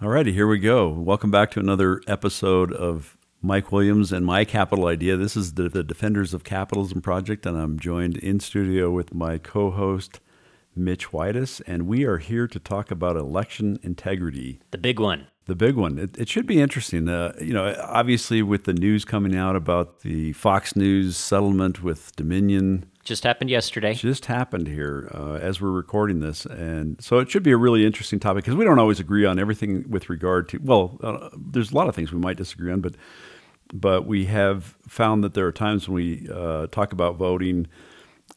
Alrighty, here we go. Welcome back to another episode of Mike Williams and My Capital Idea. This is the, the Defenders of Capitalism Project, and I'm joined in studio with my co host, Mitch Whitus, and we are here to talk about election integrity. The big one. The big one. It, it should be interesting. Uh, you know, obviously, with the news coming out about the Fox News settlement with Dominion, just happened yesterday. Just happened here uh, as we're recording this, and so it should be a really interesting topic because we don't always agree on everything with regard to. Well, uh, there's a lot of things we might disagree on, but but we have found that there are times when we uh, talk about voting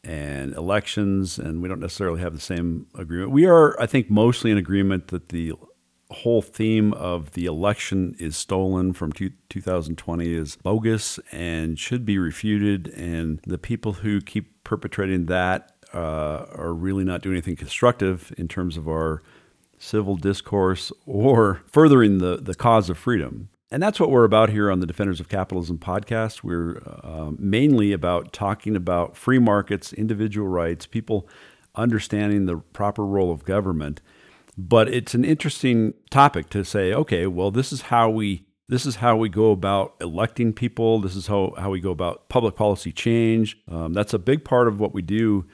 and elections, and we don't necessarily have the same agreement. We are, I think, mostly in agreement that the whole theme of the election is stolen from two, 2020 is bogus and should be refuted. And the people who keep perpetrating that uh, are really not doing anything constructive in terms of our civil discourse or furthering the, the cause of freedom. And that's what we're about here on the Defenders of Capitalism podcast. We're uh, mainly about talking about free markets, individual rights, people understanding the proper role of government but it's an interesting topic to say, okay, well, this is how we this is how we go about electing people. This is how, how we go about public policy change. Um, that's a big part of what we do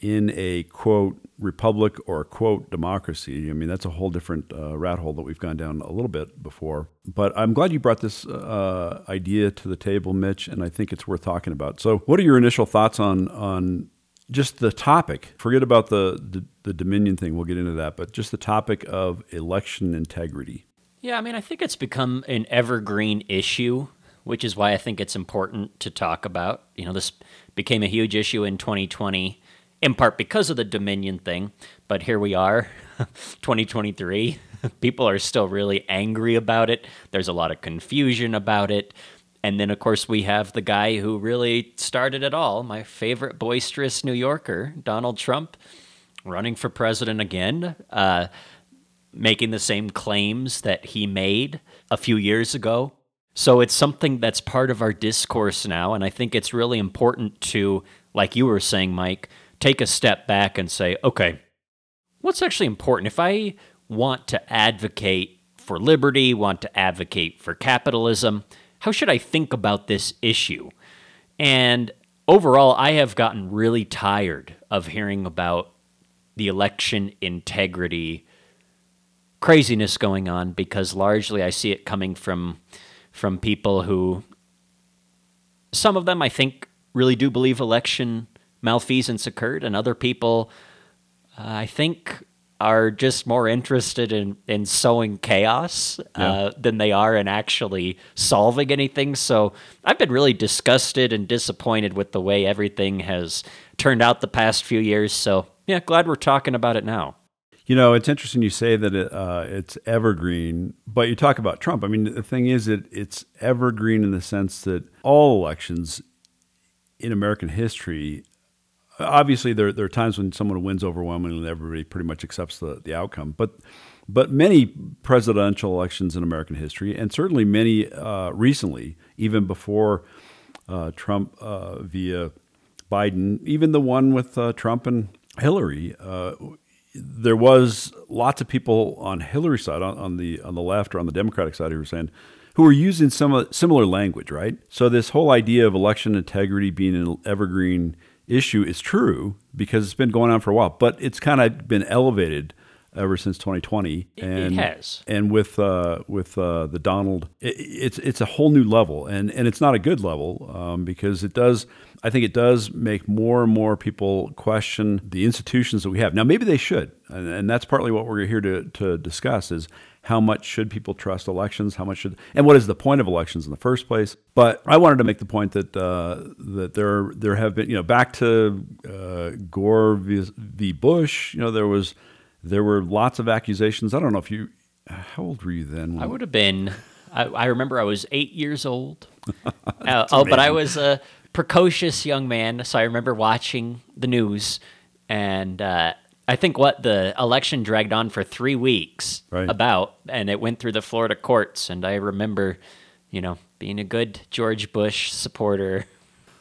in a quote republic or quote democracy. I mean, that's a whole different uh, rat hole that we've gone down a little bit before. But I'm glad you brought this uh, idea to the table, Mitch, and I think it's worth talking about. So, what are your initial thoughts on on just the topic, forget about the, the, the, Dominion thing, we'll get into that, but just the topic of election integrity. Yeah, I mean, I think it's become an evergreen issue, which is why I think it's important to talk about. You know, this became a huge issue in 2020, in part because of the Dominion thing, but here we are, 2023. People are still really angry about it. There's a lot of confusion about it. And then, of course, we have the guy who really started it all, my favorite boisterous New Yorker, Donald Trump, running for president again, uh, making the same claims that he made a few years ago. So it's something that's part of our discourse now. And I think it's really important to, like you were saying, Mike, take a step back and say, okay, what's actually important? If I want to advocate for liberty, want to advocate for capitalism, how should I think about this issue? And overall, I have gotten really tired of hearing about the election integrity craziness going on because largely I see it coming from from people who some of them I think really do believe election malfeasance occurred and other people uh, I think are just more interested in, in sowing chaos yeah. uh, than they are in actually solving anything. So I've been really disgusted and disappointed with the way everything has turned out the past few years. So yeah, glad we're talking about it now. You know, it's interesting you say that it, uh, it's evergreen, but you talk about Trump. I mean, the thing is, it it's evergreen in the sense that all elections in American history obviously there, there are times when someone wins overwhelmingly and everybody pretty much accepts the, the outcome. But but many presidential elections in American history, and certainly many uh, recently, even before uh, Trump uh, via Biden, even the one with uh, Trump and Hillary, uh, there was lots of people on Hillary's side, on, on, the on the left or on the Democratic side, who were saying, who were using some similar language, right? So this whole idea of election integrity being an evergreen issue is true because it's been going on for a while, but it's kind of been elevated ever since 2020. And, it has. And with uh, with uh, the Donald, it, it's it's a whole new level, and and it's not a good level um, because it does. I think it does make more and more people question the institutions that we have. Now, maybe they should, and, and that's partly what we're here to to discuss is how much should people trust elections? How much should and what is the point of elections in the first place? But I wanted to make the point that uh, that there there have been you know back to uh, Gore v, v. Bush. You know there was there were lots of accusations. I don't know if you how old were you then? I would have been. I, I remember I was eight years old. uh, oh, but I was a precocious young man, so I remember watching the news and uh, I think what the election dragged on for three weeks right. about, and it went through the Florida courts. And I remember, you know, being a good George Bush supporter,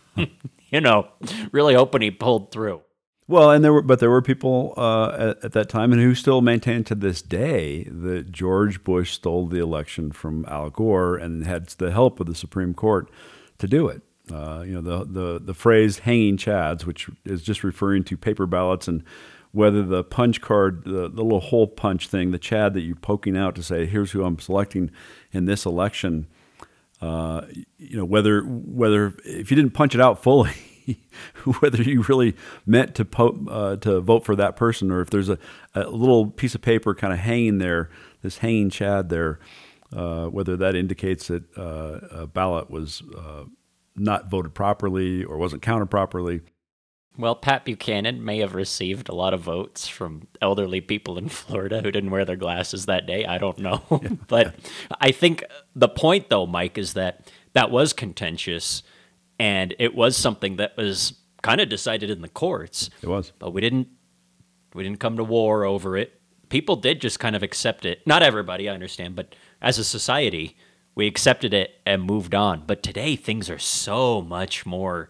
you know, really hoping he pulled through. Well, and there were, but there were people uh, at, at, that time, and who still maintain to this day that George Bush stole the election from Al Gore and had the help of the Supreme Court to do it. Uh, you know, the, the the phrase "hanging chads," which is just referring to paper ballots and whether the punch card, the, the little hole punch thing, the chad that you're poking out to say, "Here's who I'm selecting in this election." Uh, you know, whether whether if you didn't punch it out fully. whether you really meant to po- uh, to vote for that person or if there's a, a little piece of paper kind of hanging there, this hanging chad there, uh, whether that indicates that uh, a ballot was uh, not voted properly or wasn't counted properly. Well, Pat Buchanan may have received a lot of votes from elderly people in Florida who didn't wear their glasses that day. I don't know. Yeah, but. I think the point, though, Mike, is that that was contentious and it was something that was kind of decided in the courts. It was, but we didn't we didn't come to war over it. People did just kind of accept it. Not everybody, I understand, but as a society, we accepted it and moved on. But today, things are so much more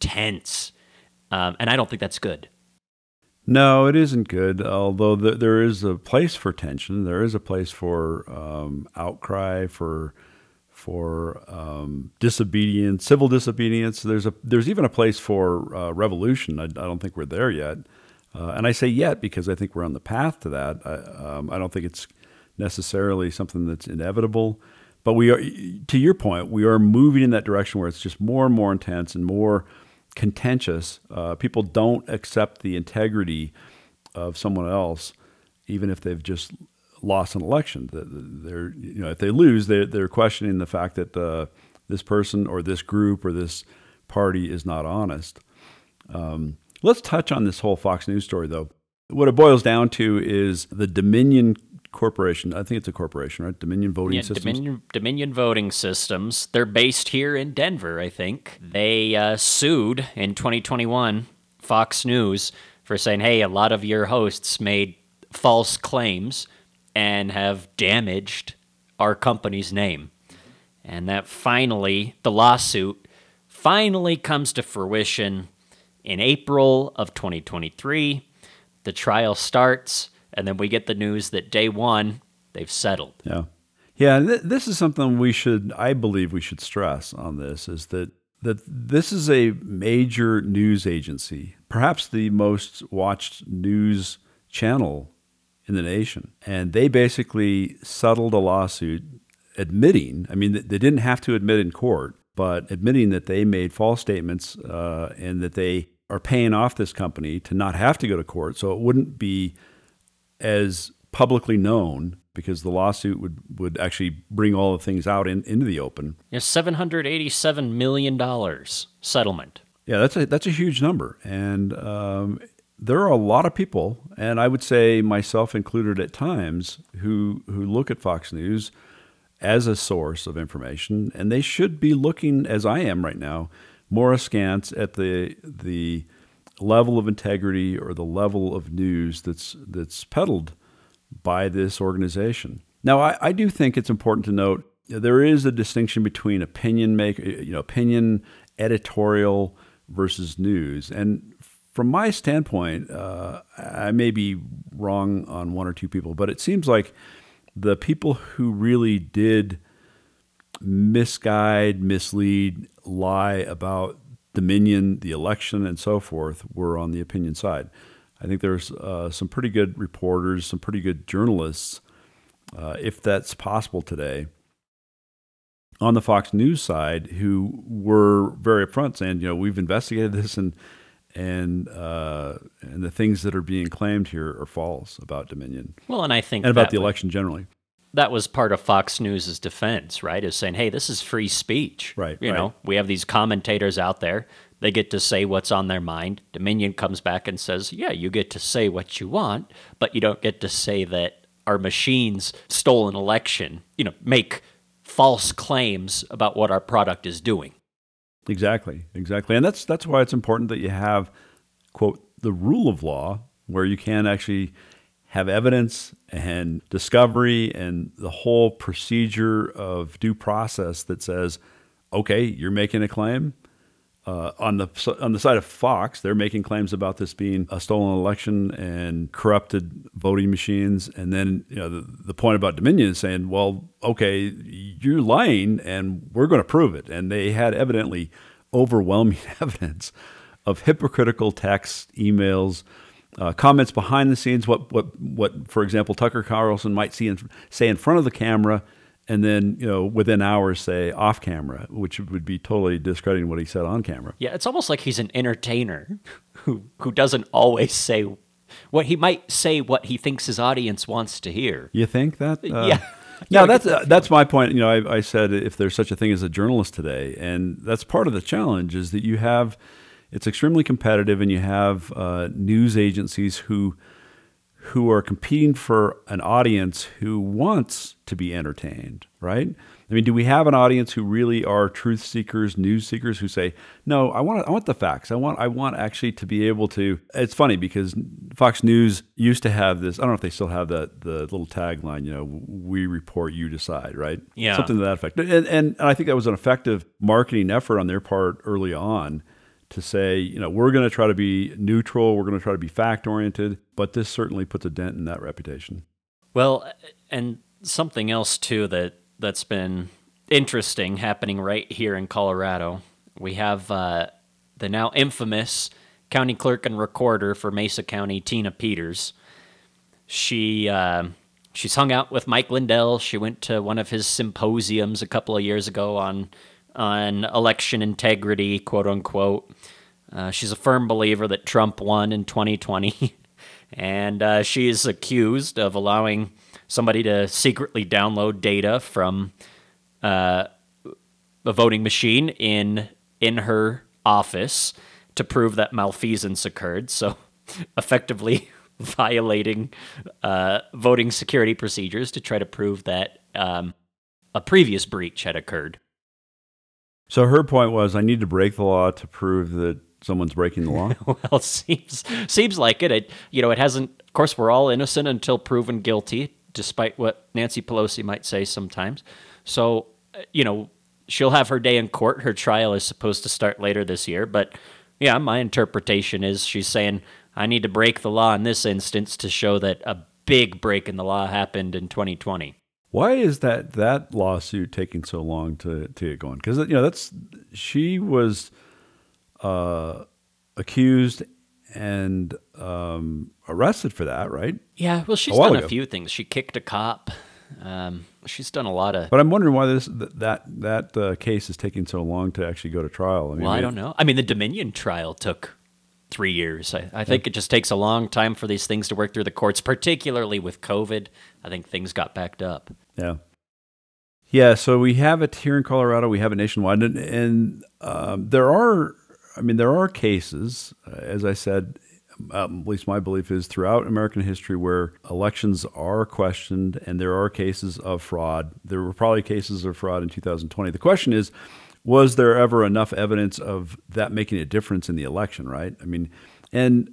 tense, um, and I don't think that's good. No, it isn't good. Although the, there is a place for tension, there is a place for um, outcry, for for um, disobedience, civil disobedience. There's a there's even a place for uh, revolution. I, I, don't think we're there yet, uh, and I say yet because I think we're on the path to that. I, um, I don't think it's necessarily something that's inevitable, but we are. To your point, we are moving in that direction where it's just more and more intense and more contentious. Uh, people don't accept the integrity of someone else, even if they've just lost an election. They're, you know, if they lose, they're, they're questioning the fact that uh, this person or this group or this party is not honest. Um, let's touch on this whole Fox News story, though. What it boils down to is the Dominion Corporation. I think it's a corporation, right? Dominion Voting yeah, Systems. Dominion, Dominion Voting Systems. They're based here in Denver, I think. They uh, sued in 2021 Fox News for saying, hey, a lot of your hosts made false claims and have damaged our company's name. And that finally, the lawsuit finally comes to fruition in April of 2023. The trial starts, and then we get the news that day one, they've settled. Yeah. Yeah, th- this is something we should, I believe we should stress on this is that that this is a major news agency, perhaps the most watched news channel in the nation. And they basically settled a lawsuit admitting, I mean, they didn't have to admit in court, but admitting that they made false statements uh, and that they are paying off this company to not have to go to court. So it wouldn't be as publicly known because the lawsuit would, would actually bring all the things out in, into the open. Yeah, $787 million settlement. Yeah, that's a, that's a huge number. And um, there are a lot of people, and I would say myself included at times, who who look at Fox News as a source of information, and they should be looking, as I am right now, more askance at the the level of integrity or the level of news that's that's peddled by this organization. Now, I, I do think it's important to note there is a distinction between opinion make you know opinion editorial versus news, and from my standpoint, uh, I may be wrong on one or two people, but it seems like the people who really did misguide, mislead, lie about Dominion, the election, and so forth were on the opinion side. I think there's uh, some pretty good reporters, some pretty good journalists, uh, if that's possible today, on the Fox News side who were very upfront saying, you know, we've investigated this and and uh, and the things that are being claimed here are false about Dominion. Well, and I think and about the election generally. That was part of Fox News's defense, right? Is saying, "Hey, this is free speech." Right. You right. know, we have these commentators out there. They get to say what's on their mind. Dominion comes back and says, "Yeah, you get to say what you want, but you don't get to say that our machines stole an election." You know, make false claims about what our product is doing. Exactly, exactly, and that's that's why it's important that you have quote the rule of law where you can actually have evidence and discovery and the whole procedure of due process that says, okay, you're making a claim. uh, on the on the side of Fox, they're making claims about this being a stolen election and corrupted voting machines. And then you know the, the point about Dominion is saying, well, okay, you're lying, and we're going to prove it. And they had evidently overwhelming evidence of hypocritical texts, emails. Uh, comments behind the scenes, what, what, what, for example, Tucker Carlson might see and say in front of the camera, and then you know within hours say off camera, which would be totally discrediting what he said on camera. Yeah, it's almost like he's an entertainer who who doesn't always say what he might say what he thinks his audience wants to hear. You think that? Uh, yeah. Now that's uh, that's my point. You know, I, I said if there's such a thing as a journalist today, and that's part of the challenge is that you have it's extremely competitive, and you have uh, news agencies who who are competing for an audience who wants to be entertained, right? I mean, do we have an audience who really are truth seekers, news seekers who say, "No, I want I want the facts. I want I want actually to be able to." It's funny because Fox News used to have this. I don't know if they still have that the little tagline, you know, "We report, you decide," right? Yeah, something to that effect. And and, and I think that was an effective marketing effort on their part early on to say, you know, we're going to try to be neutral, we're going to try to be fact oriented, but this certainly puts a dent in that reputation. Well, and something else too that that's been interesting happening right here in Colorado. We have uh, the now infamous county clerk and recorder for Mesa County, Tina Peters. She uh, she's hung out with Mike Lindell. She went to one of his symposiums a couple of years ago on on election integrity, quote unquote. Uh, she's a firm believer that Trump won in 2020, and uh, she is accused of allowing somebody to secretly download data from uh, a voting machine in in her office to prove that malfeasance occurred. So, effectively violating uh, voting security procedures to try to prove that um, a previous breach had occurred. So her point was, I need to break the law to prove that someone's breaking the law. well, seems seems like it. it. You know, it hasn't. Of course, we're all innocent until proven guilty, despite what Nancy Pelosi might say sometimes. So, uh, you know, she'll have her day in court. Her trial is supposed to start later this year, but yeah, my interpretation is she's saying I need to break the law in this instance to show that a big break in the law happened in 2020. Why is that that lawsuit taking so long to to get going? Because you know that's she was uh, accused and um, arrested for that, right? Yeah, well, she's a done ago. a few things. She kicked a cop. Um, she's done a lot of. But I'm wondering why this that that uh, case is taking so long to actually go to trial. I mean, well, I don't know. I mean, the Dominion trial took three years. I, I think yeah. it just takes a long time for these things to work through the courts, particularly with COVID. I think things got backed up. Yeah. Yeah, so we have it here in Colorado. We have it nationwide, and, and um, there are, I mean, there are cases, uh, as I said, um, at least my belief is throughout American history where elections are questioned, and there are cases of fraud. There were probably cases of fraud in 2020. The question is, was there ever enough evidence of that making a difference in the election? Right? I mean, and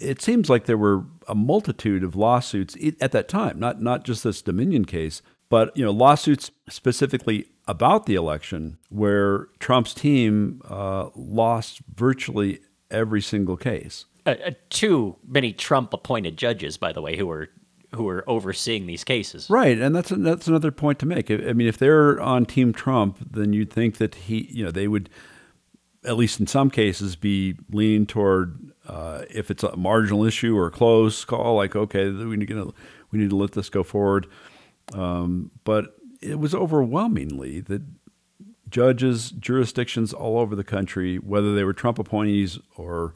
it seems like there were a multitude of lawsuits at that time, not not just this Dominion case, but you know lawsuits specifically about the election where Trump's team uh, lost virtually every single case. Uh, uh, too many Trump-appointed judges, by the way, who were who are overseeing these cases. Right, and that's that's another point to make. I mean, if they're on Team Trump, then you'd think that he, you know, they would, at least in some cases, be leaning toward uh, if it's a marginal issue or a close call, like okay, we need to we need to let this go forward. Um, but it was overwhelmingly that judges, jurisdictions all over the country, whether they were Trump appointees or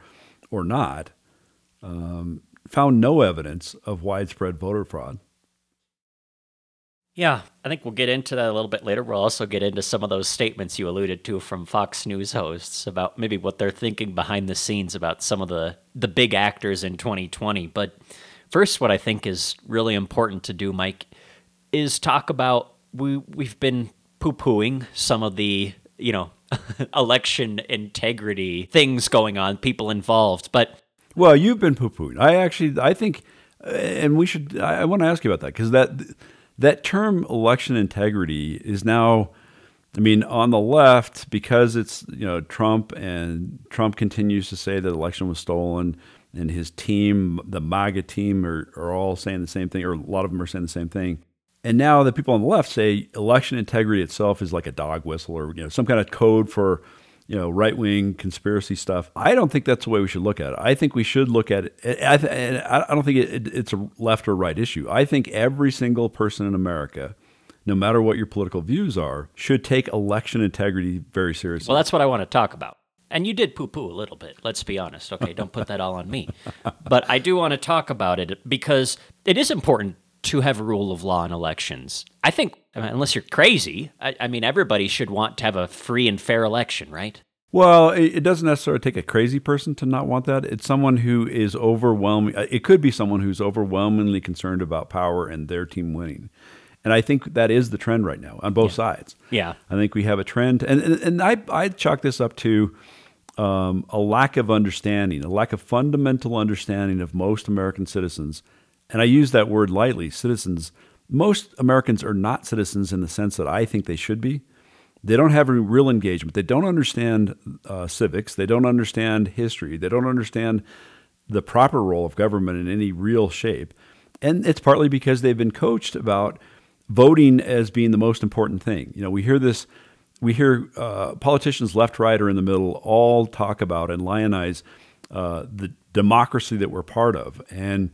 or not, um, found no evidence of widespread voter fraud. Yeah, I think we'll get into that a little bit later. We'll also get into some of those statements you alluded to from Fox News hosts about maybe what they're thinking behind the scenes about some of the the big actors in 2020. But first, what I think is really important to do, Mike, is talk about we we've been poo pooing some of the you know election integrity things going on, people involved, but well, you've been poo pooing. I actually I think, uh, and we should. I, I want to ask you about that because that that term election integrity is now I mean, on the left, because it's you know Trump and Trump continues to say that election was stolen, and his team, the MAGA team, are, are all saying the same thing, or a lot of them are saying the same thing. And now the people on the left say election integrity itself is like a dog whistle or you know some kind of code for you know right wing conspiracy stuff. I don't think that's the way we should look at it. I think we should look at it. I, th- I don't think it, it, it's a left or right issue. I think every single person in America no matter what your political views are, should take election integrity very seriously. Well, that's what I want to talk about. And you did poo poo a little bit, let's be honest. Okay, don't put that all on me. But I do want to talk about it because it is important to have a rule of law in elections. I think, unless you're crazy, I, I, mean, everybody should want to have a free and fair election, right? Well, it, doesn't necessarily take a crazy person to not want that. It's someone who is overwhelming. It could be someone who's overwhelmingly concerned about power and their team winning. And I think that is the trend right now on both yeah. sides. Yeah. I think we have a trend. And, and, and I, I chalk this up to um, a lack of understanding, a lack of fundamental understanding of most American citizens. And I use that word lightly citizens. Most Americans are not citizens in the sense that I think they should be. They don't have any real engagement. They don't understand uh, civics. They don't understand history. They don't understand the proper role of government in any real shape. And it's partly because they've been coached about voting as being the most important thing. You know, we hear this, we hear uh, politicians left, right, or in the middle all talk about and lionize uh, the democracy that we're part of. And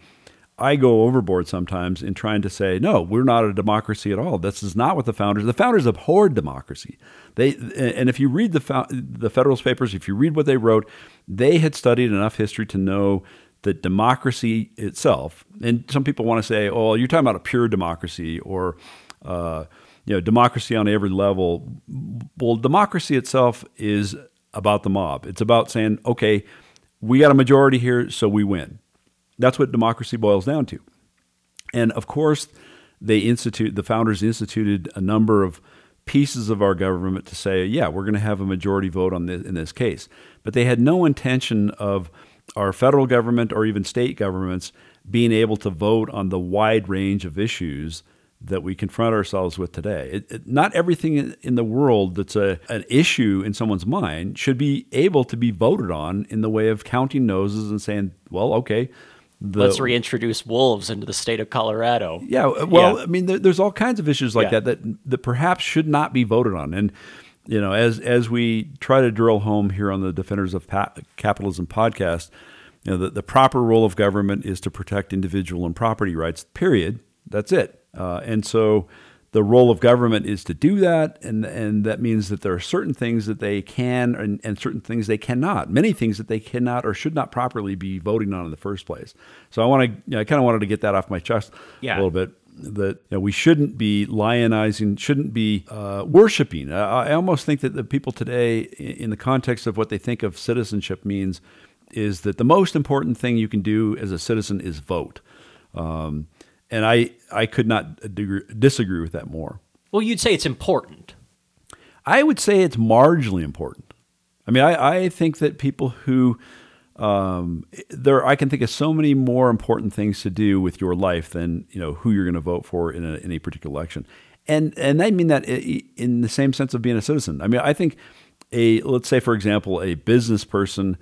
I go overboard sometimes in trying to say, no, we're not a democracy at all. This is not what the founders. The founders abhorred democracy. They and if you read the the Federalist Papers, if you read what they wrote, they had studied enough history to know that democracy itself, and some people want to say, oh, you're talking about a pure democracy or, uh, you know, democracy on every level. Well, democracy itself is about the mob. It's about saying, okay, we got a majority here, so we win. That's what democracy boils down to. And of course, they institute the founders instituted a number of pieces of our government to say, yeah, we're going to have a majority vote on this in this case. But they had no intention of our federal government or even state governments being able to vote on the wide range of issues that we confront ourselves with today. It, it, not everything in the world that's a, an issue in someone's mind should be able to be voted on in the way of counting noses and saying, well, okay. The, Let's reintroduce wolves into the state of Colorado. Yeah, well, yeah. I mean, there, there's all kinds of issues like yeah. that, that that perhaps should not be voted on. And you know, as as we try to drill home here on the Defenders of pa- Capitalism podcast, you know, the, the proper role of government is to protect individual and property rights. Period. That's it. Uh, and so, the role of government is to do that, and and that means that there are certain things that they can and, and certain things they cannot. Many things that they cannot or should not properly be voting on in the first place. So I want to, you know, I kind of wanted to get that off my chest yeah. a little bit that you know, we shouldn't be lionizing, shouldn't be uh, worshiping. I, I, almost think that the people today, in the context of what they think of citizenship means, is that the most important thing you can do as a citizen is vote. Um, and I, I could not disagree with that more. Well, you'd say it's important. I would say it's marginally important. I mean, I, I think that people who um, there I can think of so many more important things to do with your life than you know who you're going to vote for in a, in a particular election, and and I mean that in the same sense of being a citizen. I mean, I think a let's say for example a business person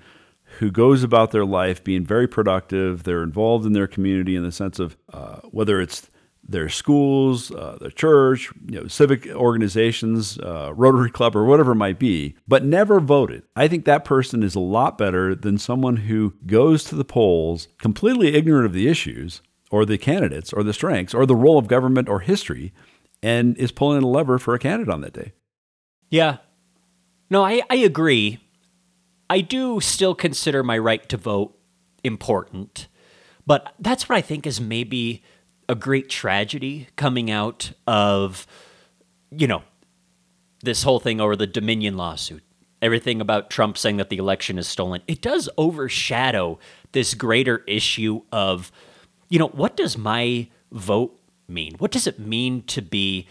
who goes about their life being very productive, they're involved in their community in the sense of uh, whether it's their schools, uh, their church, you know, civic organizations, uh, Rotary Club, or whatever it might be, but never voted. I think that person is a lot better than someone who goes to the polls completely ignorant of the issues or the candidates or the strengths or the role of government or history and is pulling a lever for a candidate on that day. Yeah. No, I, I agree. I do still consider my right to vote important, but that's what I think is maybe a great tragedy coming out of, you know, this whole thing over the Dominion lawsuit. Everything about Trump saying that the election is stolen. It does overshadow this greater issue of, you know, what does my vote mean? What does it mean to be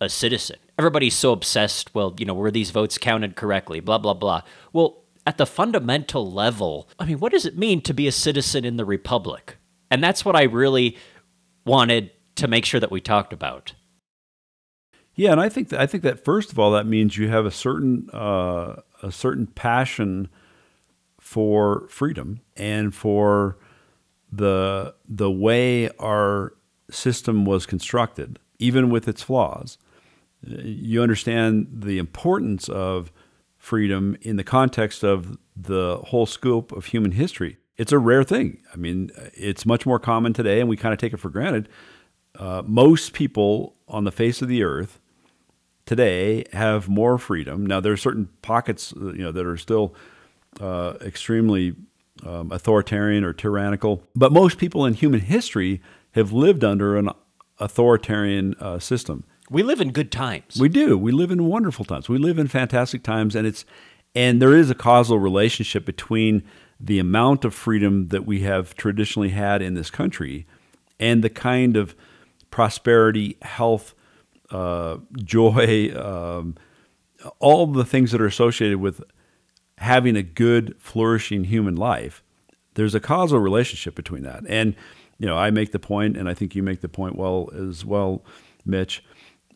a citizen? Everybody's so obsessed, well, you know, were these votes counted correctly? Blah, blah, blah. Well, at the fundamental level, I mean, what does it mean to be a citizen in the Republic? And that's what I really wanted to make sure that we talked about. Yeah, and I think that, I think that first of all, that means you have a certain uh, a certain passion for freedom and for the the way our system was constructed, even with its flaws. You understand the importance of freedom in the context of the whole scope of human history. It's a rare thing. I mean, it's much more common today, and we kind of take it for granted. Uh, most people on the face of the earth today have more freedom. Now, there are certain pockets, uh, you know, that are still uh, extremely um, authoritarian or tyrannical, but most people in human history have lived under an authoritarian uh, system. We live in good times. We do. We live in wonderful times. We live in fantastic times, and it's and there is a causal relationship between the amount of freedom that we have traditionally had in this country and the kind of prosperity, health, uh, joy, um, all the things that are associated with having a good, flourishing human life. There's a causal relationship between that. And, you know, I make the point, and I think you make the point well as well, Mitch,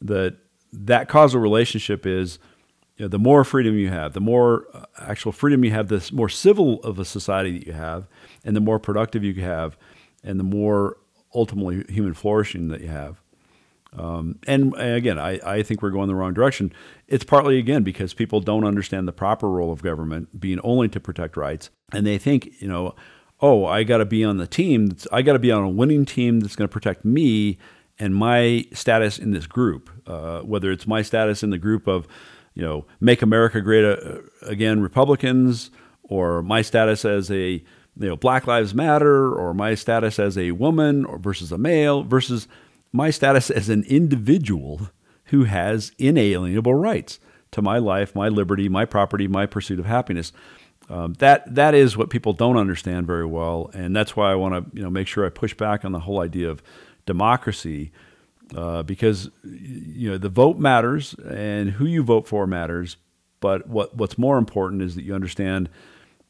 that that causal relationship is you know, the more freedom you have, the more uh, actual freedom you have, the more civil of a society that you have, and the more productive you have, and the more ultimately human flourishing that you have. Um, and again, I, I think we're going the wrong direction. It's partly, again, because people don't understand the proper role of government being only to protect rights. And they think, you know, oh, I got to be on the team. I got to be on a winning team that's going to protect me and my status in this group, uh, whether it's my status in the group of, you know, Make America Great uh, Again Republicans, or my status as a, you know, Black Lives Matter, or my status as a woman or versus a male versus my status as an individual who has inalienable rights to my life, my liberty, my property, my pursuit of happiness. Um, that that is what people don't understand very well, and that's why I want to you know make sure I push back on the whole idea of democracy, uh, because you know the vote matters and who you vote for matters, but what what's more important is that you understand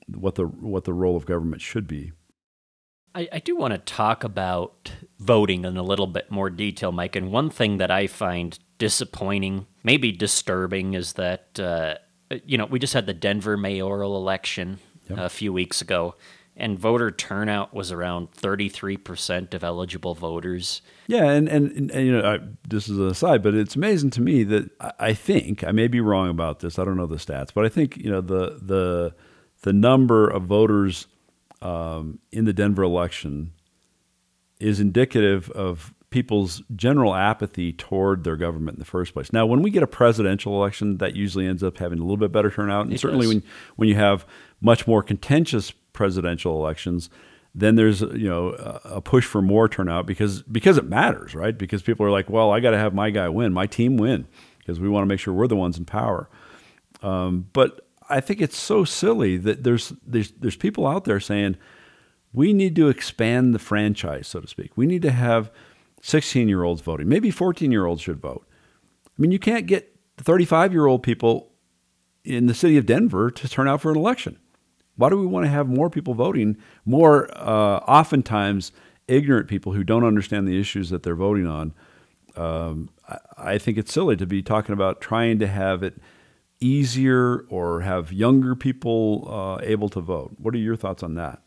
what the what the role of government should be. I, I do want to talk about voting in a little bit more detail, Mike. And one thing that I find disappointing, maybe disturbing, is that, uh, you know, we just had the Denver mayoral election yep. a few weeks ago, and voter turnout was around 33% of eligible voters. Yeah, and, and, and you know, I, this is an aside, but it's amazing to me that I, I think, I may be wrong about this, I don't know the stats, but I think, you know, the, the, the number of voters um, in the Denver election is indicative of people's general apathy toward their government in the first place. Now, when we get a presidential election, that usually ends up having a little bit better turnout, and it certainly does. when when you have much more contentious presidential elections, then there's you know a push for more turnout because because it matters, right? Because people are like, well, I got to have my guy win, my team win, because we want to make sure we're the ones in power. Um, but I think it's so silly that there's there's there's people out there saying we need to expand the franchise, so to speak. We need to have 16 year olds voting. Maybe 14 year olds should vote. I mean, you can't get 35 year old people in the city of Denver to turn out for an election. Why do we want to have more people voting? More, uh, oftentimes, ignorant people who don't understand the issues that they're voting on. Um, I, I think it's silly to be talking about trying to have it easier or have younger people uh, able to vote. What are your thoughts on that?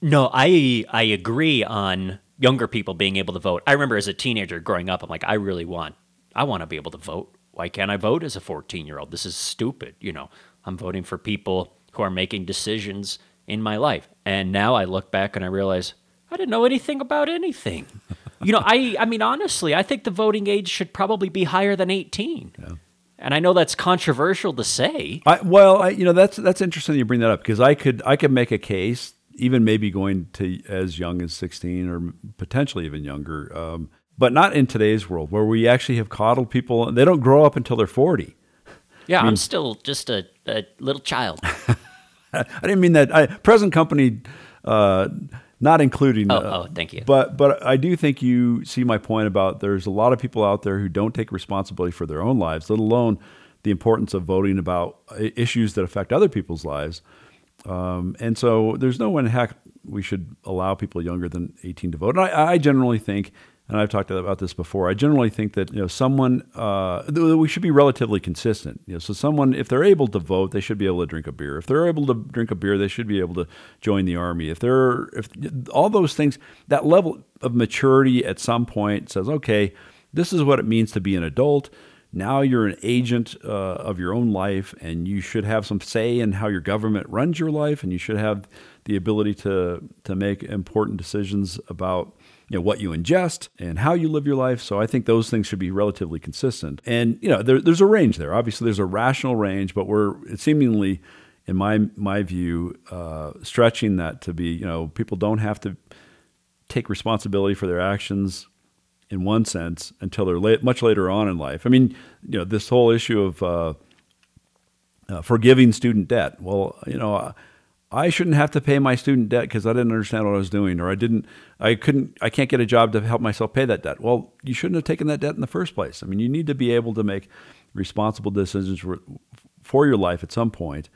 No, I I agree on younger people being able to vote. I remember as a teenager growing up, I'm like, I really want, I want to be able to vote. Why can't I vote as a 14 year old? This is stupid. You know, I'm voting for people who are making decisions in my life. And now I look back and I realize I didn't know anything about anything. you know, I I mean honestly, I think the voting age should probably be higher than 18. Yeah. And I know that's controversial to say. I, well, I, you know that's that's interesting you bring that up because I could I could make a case even maybe going to as young as 16 or potentially even younger, um, but not in today's world where we actually have coddled people and they don't grow up until they're 40. Yeah, I am still just a, a little child. I didn't mean that. I, present company, uh, not including. Oh, uh, oh, thank you. But but I do think you see my point about there's a lot of people out there who don't take responsibility for their own lives, let alone the importance of voting about issues that affect other people's lives. Um, and so there's no one heck we should allow people younger than 18 to vote. And I, I generally think and I've talked about this before. I generally think that you know someone uh, we should be relatively consistent. You know, so someone if they're able to vote, they should be able to drink a beer. If they're able to drink a beer, they should be able to join the army. If they're if all those things, that level of maturity at some point says, okay, this is what it means to be an adult. Now you're an agent uh, of your own life, and you should have some say in how your government runs your life, and you should have the ability to to make important decisions about you know what you ingest and how you live your life. So I think those things should be relatively consistent. And you know, there, there's a range there. Obviously, there's a rational range, but we're seemingly, in my my view, uh, stretching that to be you know people don't have to take responsibility for their actions in one sense until they're late, much later on in life. I mean, you know, this whole issue of uh, uh, forgiving student debt. Well, you know. I shouldn't have to pay my student debt because I didn't understand what I was doing, or I didn't, I couldn't, I can't get a job to help myself pay that debt. Well, you shouldn't have taken that debt in the first place. I mean, you need to be able to make responsible decisions for, for your life at some point.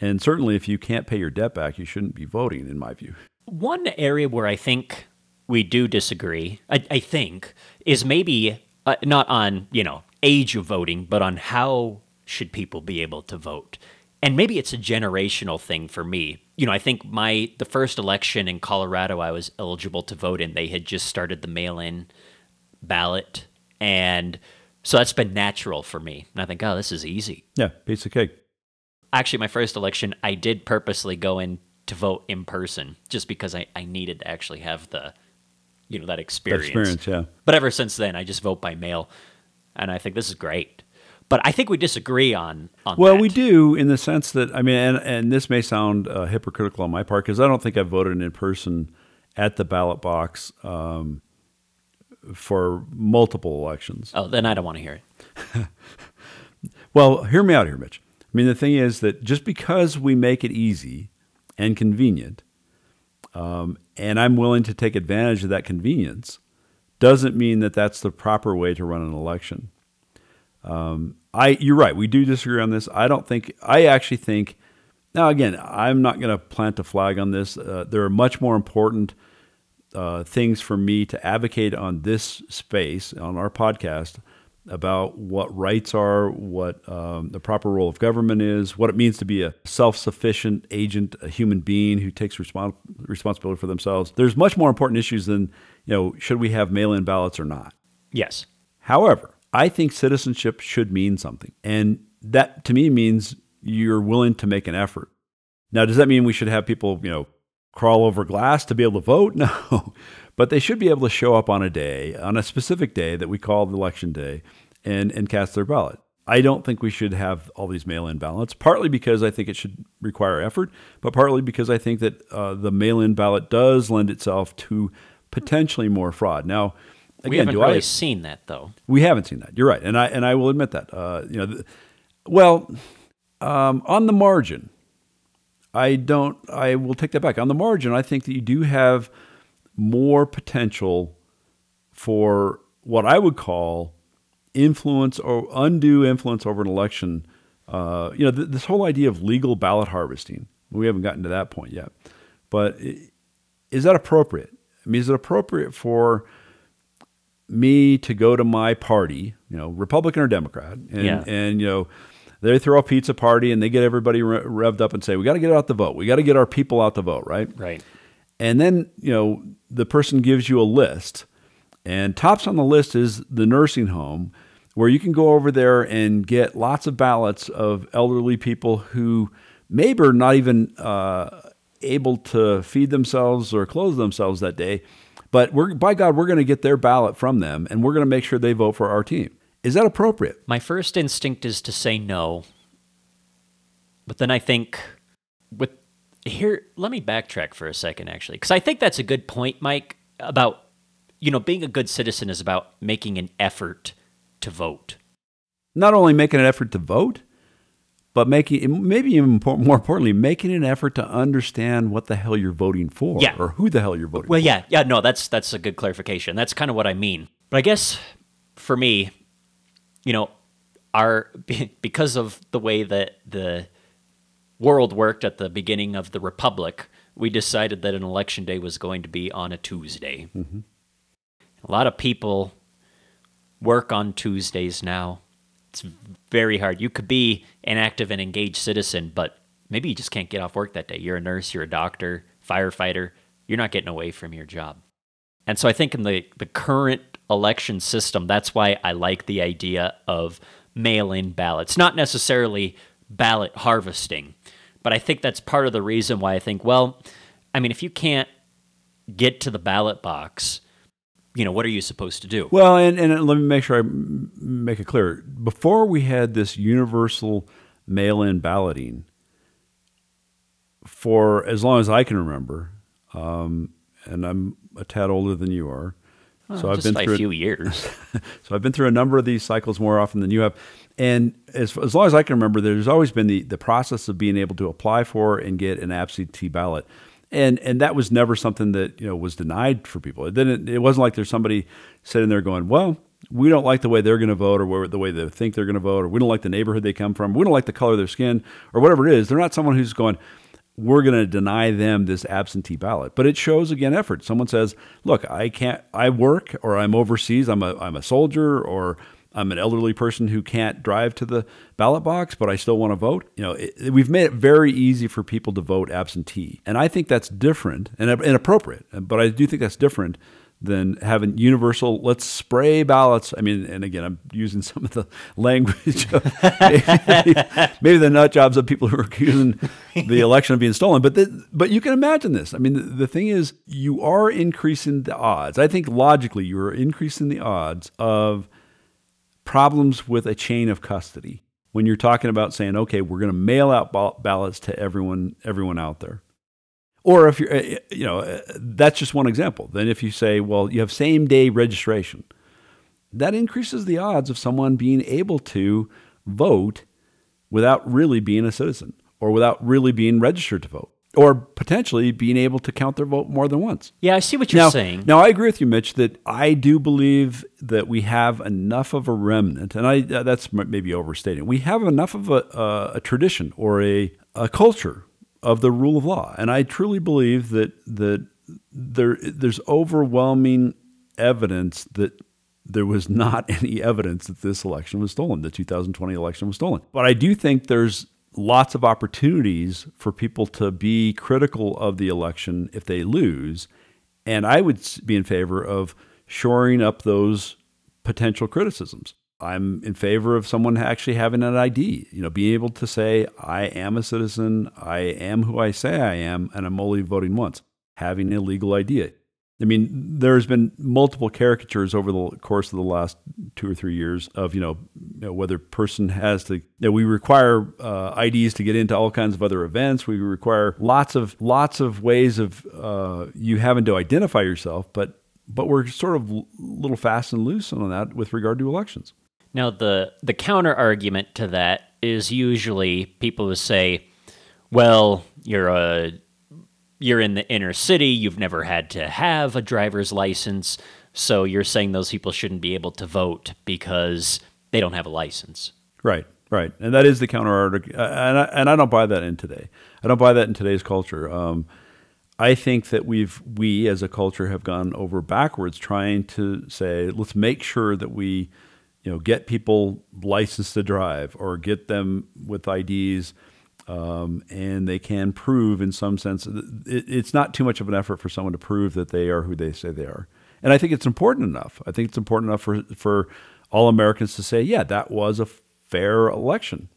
And certainly, if you can't pay your debt back, you shouldn't be voting, in my view. One area where I think we do disagree, I, I think, is maybe uh, not on, you know, age of voting, but on how should people be able to vote and maybe it's a generational thing for me. You know, I think my the first election in Colorado I was eligible to vote in, they had just started the mail-in ballot and so that's been natural for me. And I think, oh, this is easy. Yeah, piece of cake. Actually, my first election, I did purposely go in to vote in person just because I, I needed to actually have the, you know, that experience. That experience, yeah. But ever since then, I just vote by mail. And I think this is great. But I think we disagree on. on well, that. we do in the sense that I mean, and, and this may sound uh, hypocritical on my part because I don't think I've voted in person at the ballot box um, for multiple elections. Oh, then I don't want to hear it. well, hear me out here, Mitch. I mean, the thing is that just because we make it easy and convenient, um, and I'm willing to take advantage of that convenience, doesn't mean that that's the proper way to run an election. Um, I you're right. We do disagree on this. I don't think. I actually think. Now again, I'm not going to plant a flag on this. Uh, there are much more important uh, things for me to advocate on this space on our podcast about what rights are, what um, the proper role of government is, what it means to be a self-sufficient agent, a human being who takes respons- responsibility for themselves. There's much more important issues than you know should we have mail-in ballots or not. Yes. However, I think citizenship should mean something. And that to me means you're willing to make an effort. Now, does that mean we should have people, you know, crawl over glass to be able to vote? No. But they should be able to show up on a day, on a specific day that we call the election day, and, and cast their ballot. I don't think we should have all these mail in ballots, partly because I think it should require effort, but partly because I think that uh, the mail in ballot does lend itself to potentially more fraud. Now, Again, we haven't do really I, seen that though. We haven't seen that. You're right, and I and I will admit that. Uh, you know, well, um, on the margin, I don't. I will take that back. On the margin, I think that you do have more potential for what I would call influence or undue influence over an election. Uh, you know, th- this whole idea of legal ballot harvesting. We haven't gotten to that point yet, but is that appropriate? I mean, is it appropriate for me to go to my party, you know, Republican or Democrat, and, yeah. and you know, they throw a pizza party and they get everybody re- revved up and say, "We got to get out the vote. We got to get our people out the vote." Right. Right. And then you know the person gives you a list, and tops on the list is the nursing home, where you can go over there and get lots of ballots of elderly people who maybe are not even uh, able to feed themselves or clothe themselves that day but we're by God, we're going to get their ballot from them, and we're going to make sure they vote for our team. Is that appropriate? My first instinct is to say no, but then I think with here. Let me backtrack for a second, actually, because I think that's a good point, Mike. About you know, being a good citizen is about making an effort to vote. Not only making an effort to vote, but making maybe even more importantly making an effort to understand what the hell you're voting for yeah. or who the hell you're voting for. well for. yeah yeah no that's that's a good clarification that's kind of what i mean but i guess for me you know our because of the way that the world worked at the beginning of the republic we decided that an election day was going to be on a tuesday mm-hmm. A lot of people work on Tuesdays now. It's very hard. You could be an active and engaged citizen, but maybe you just can't get off work that day. You're a nurse, you're a doctor, firefighter. You're not getting away from your job. And so I think in the, the current election system, that's why I like the idea of mail in ballots. Not necessarily ballot harvesting, but I think that's part of the reason why I think, well, I mean, if you can't get to the ballot box, you know, what are you supposed to do? Well, and, and let me make sure I make it clear. Before we had this universal mail in balloting, for as long as I can remember, um, and I'm a tad older than you are. Well, so I've been through a few years. so I've been through a number of these cycles more often than you have. And as, as long as I can remember, there's always been the, the process of being able to apply for and get an absentee ballot. And, and that was never something that you know was denied for people. It didn't. It wasn't like there's somebody sitting there going, "Well, we don't like the way they're going to vote, or the way they think they're going to vote, or we don't like the neighborhood they come from, we don't like the color of their skin, or whatever it is." They're not someone who's going, we're going to deny them this absentee ballot. But it shows again effort. Someone says, "Look, I can't. I work, or I'm overseas. I'm a I'm a soldier, or I'm an elderly person who can't drive to the ballot box, but I still want to vote." You know, it, we've made it very easy for people to vote absentee, and I think that's different and, inappropriate. But I do think that's different than having universal let's spray ballots i mean and again i'm using some of the language of maybe, maybe the nut jobs of people who are accusing the election of being stolen but the, but you can imagine this i mean the, the thing is you are increasing the odds i think logically you are increasing the odds of problems with a chain of custody. When you're talking about saying okay we're going to mail out ballots to everyone everyone out there. Or if you're, uh, you know, uh, that's just one example. Then if you say, well, you have same day registration, that increases the odds of someone being able to vote without really being a citizen or without really being registered to vote or potentially being able to count their vote more than once. Yeah, I see what you're now, saying. Now, I agree with you, Mitch, that I do believe that we have enough of a remnant, and I uh, that's maybe overstating. We have enough of a, uh, a tradition or a, a culture of the rule of law. And I truly believe that that there there's overwhelming evidence that there was not any evidence that this election was stolen, the 2020 election was stolen. But I do think there's lots of opportunities for people to be critical of the election if they lose. And I would be in favor of shoring up those potential criticisms. I'm in favor of someone actually having an ID, you know, being able to say, I am a citizen, I am who I say I am, and I'm only voting once, having a legal ID. I mean, there's been multiple caricatures over the course of the last two or three years of, you know, you know whether person has to, you know, we require uh, IDs to get into all kinds of other events. We require lots of, lots of ways of uh, you having to identify yourself, but, but we're sort of a little fast and loose on that with regard to elections. Now, the, the counter argument to that is usually people who say, well, you're a you're in the inner city, you've never had to have a driver's license, so you're saying those people shouldn't be able to vote because they don't have a license. Right, right, and that is the counter argument, and I, and I don't buy that in today. I don't buy that in today's culture. Um, I think that we've we as a culture have gone over backwards trying to say let's make sure that we you know, get people licensed to drive or get them with IDs, um, and they can prove in some sense. It, it's not too much of an effort for someone to prove that they are who they say they are, and I think it's important enough. I think it's important enough for for all Americans to say, yeah, that was a fair election.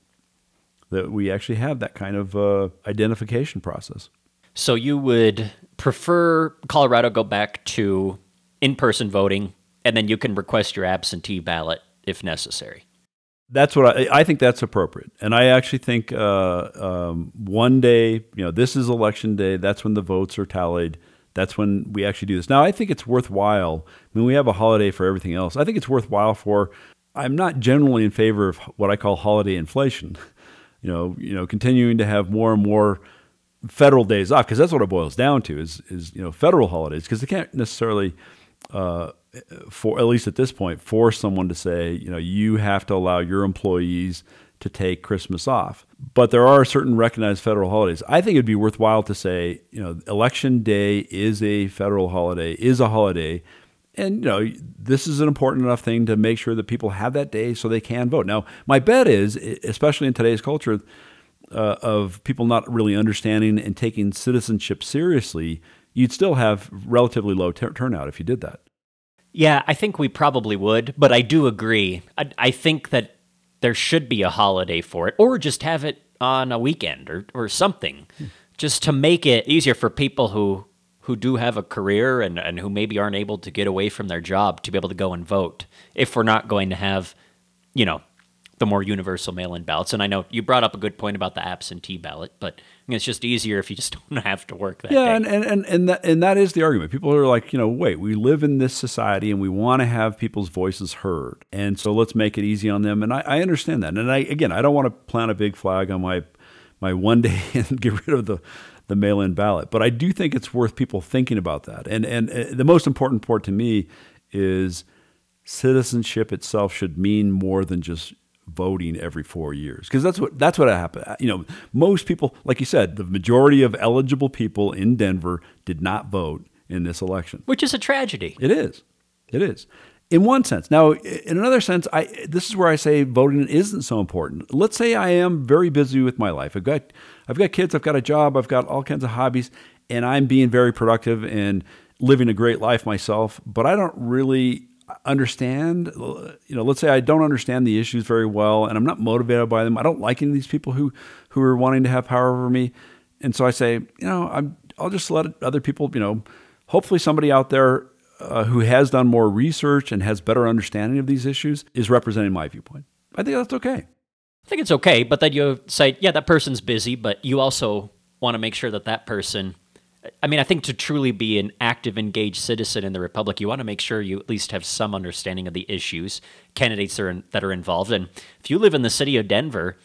That we actually have that kind of uh, identification process. So you would prefer Colorado go back to in-person voting, and then you can request your absentee ballot if necessary. That's what I, I think that's appropriate. And I actually think uh, um, one day, you know, this is election day. That's when the votes are tallied. That's when we actually do this. Now, I think it's worthwhile. I mean, we have a holiday for everything else. I think it's worthwhile for. I'm not generally in favor of what I call holiday inflation. You know, you know, continuing to have more and more federal days off because that's what it boils down to is is you know federal holidays because they can't necessarily uh, for at least at this point, force someone to say, you know, you have to allow your employees to take Christmas off. But there are certain recognized federal holidays. I think it'd be worthwhile to say, you know, election day is a federal holiday, is a holiday, And you know, this is an important enough thing to make sure that people have that day so they can vote. Now, my bet is, especially in today's culture, uh, of people not really understanding and taking citizenship seriously, you'd still have relatively low turnout if you did that. Yeah, I think we probably would, but I do agree. I, I, think that there should be a holiday for it, or just have it on a weekend or, or something, just to make it easier for people who who do have a career and, and who maybe aren't able to get away from their job to be able to go and vote. If we're not going to have, you know, the more universal mail-in ballots. And I know you brought up a good point about the absentee ballot, but it's just easier if you just don't have to work that yeah, day. and and and and that, and that is the argument. People are like, you know, wait, we live in this society and we want to have people's voices heard, and so let's make it easy on them. And I, I understand that. And I again, I don't want to plant a big flag on my my one day and get rid of the the mail-in ballot, but I do think it's worth people thinking about that. And and uh, the most important part to me is citizenship itself should mean more than just voting every four years because that's what that's what happened. You know, most people, like you said, the majority of eligible people in Denver did not vote in this election, which is a tragedy. It is. It is. In one sense. Now, in another sense, I this is where I say voting isn't so important. Let's say I am very busy with my life. I've got I've got kids, I've got a job, I've got all kinds of hobbies, and I'm being very productive and living a great life myself, but I don't really understand you know let's say i don't understand the issues very well and i'm not motivated by them. I don't like any of these people who who are wanting to have power over me. And so i say you know i'm i'll just let other people you know hopefully somebody out there uh, who has done more research and has better understanding of these issues is representing my viewpoint. I think that's okay. I think it's okay but then you say yeah that person's busy but you also want to make sure that that person I mean, I think to truly be an active, engaged citizen in the republic, you want to make sure you at least have some understanding of the issues, candidates that are, in, that are involved. And if you live in the city of Denver,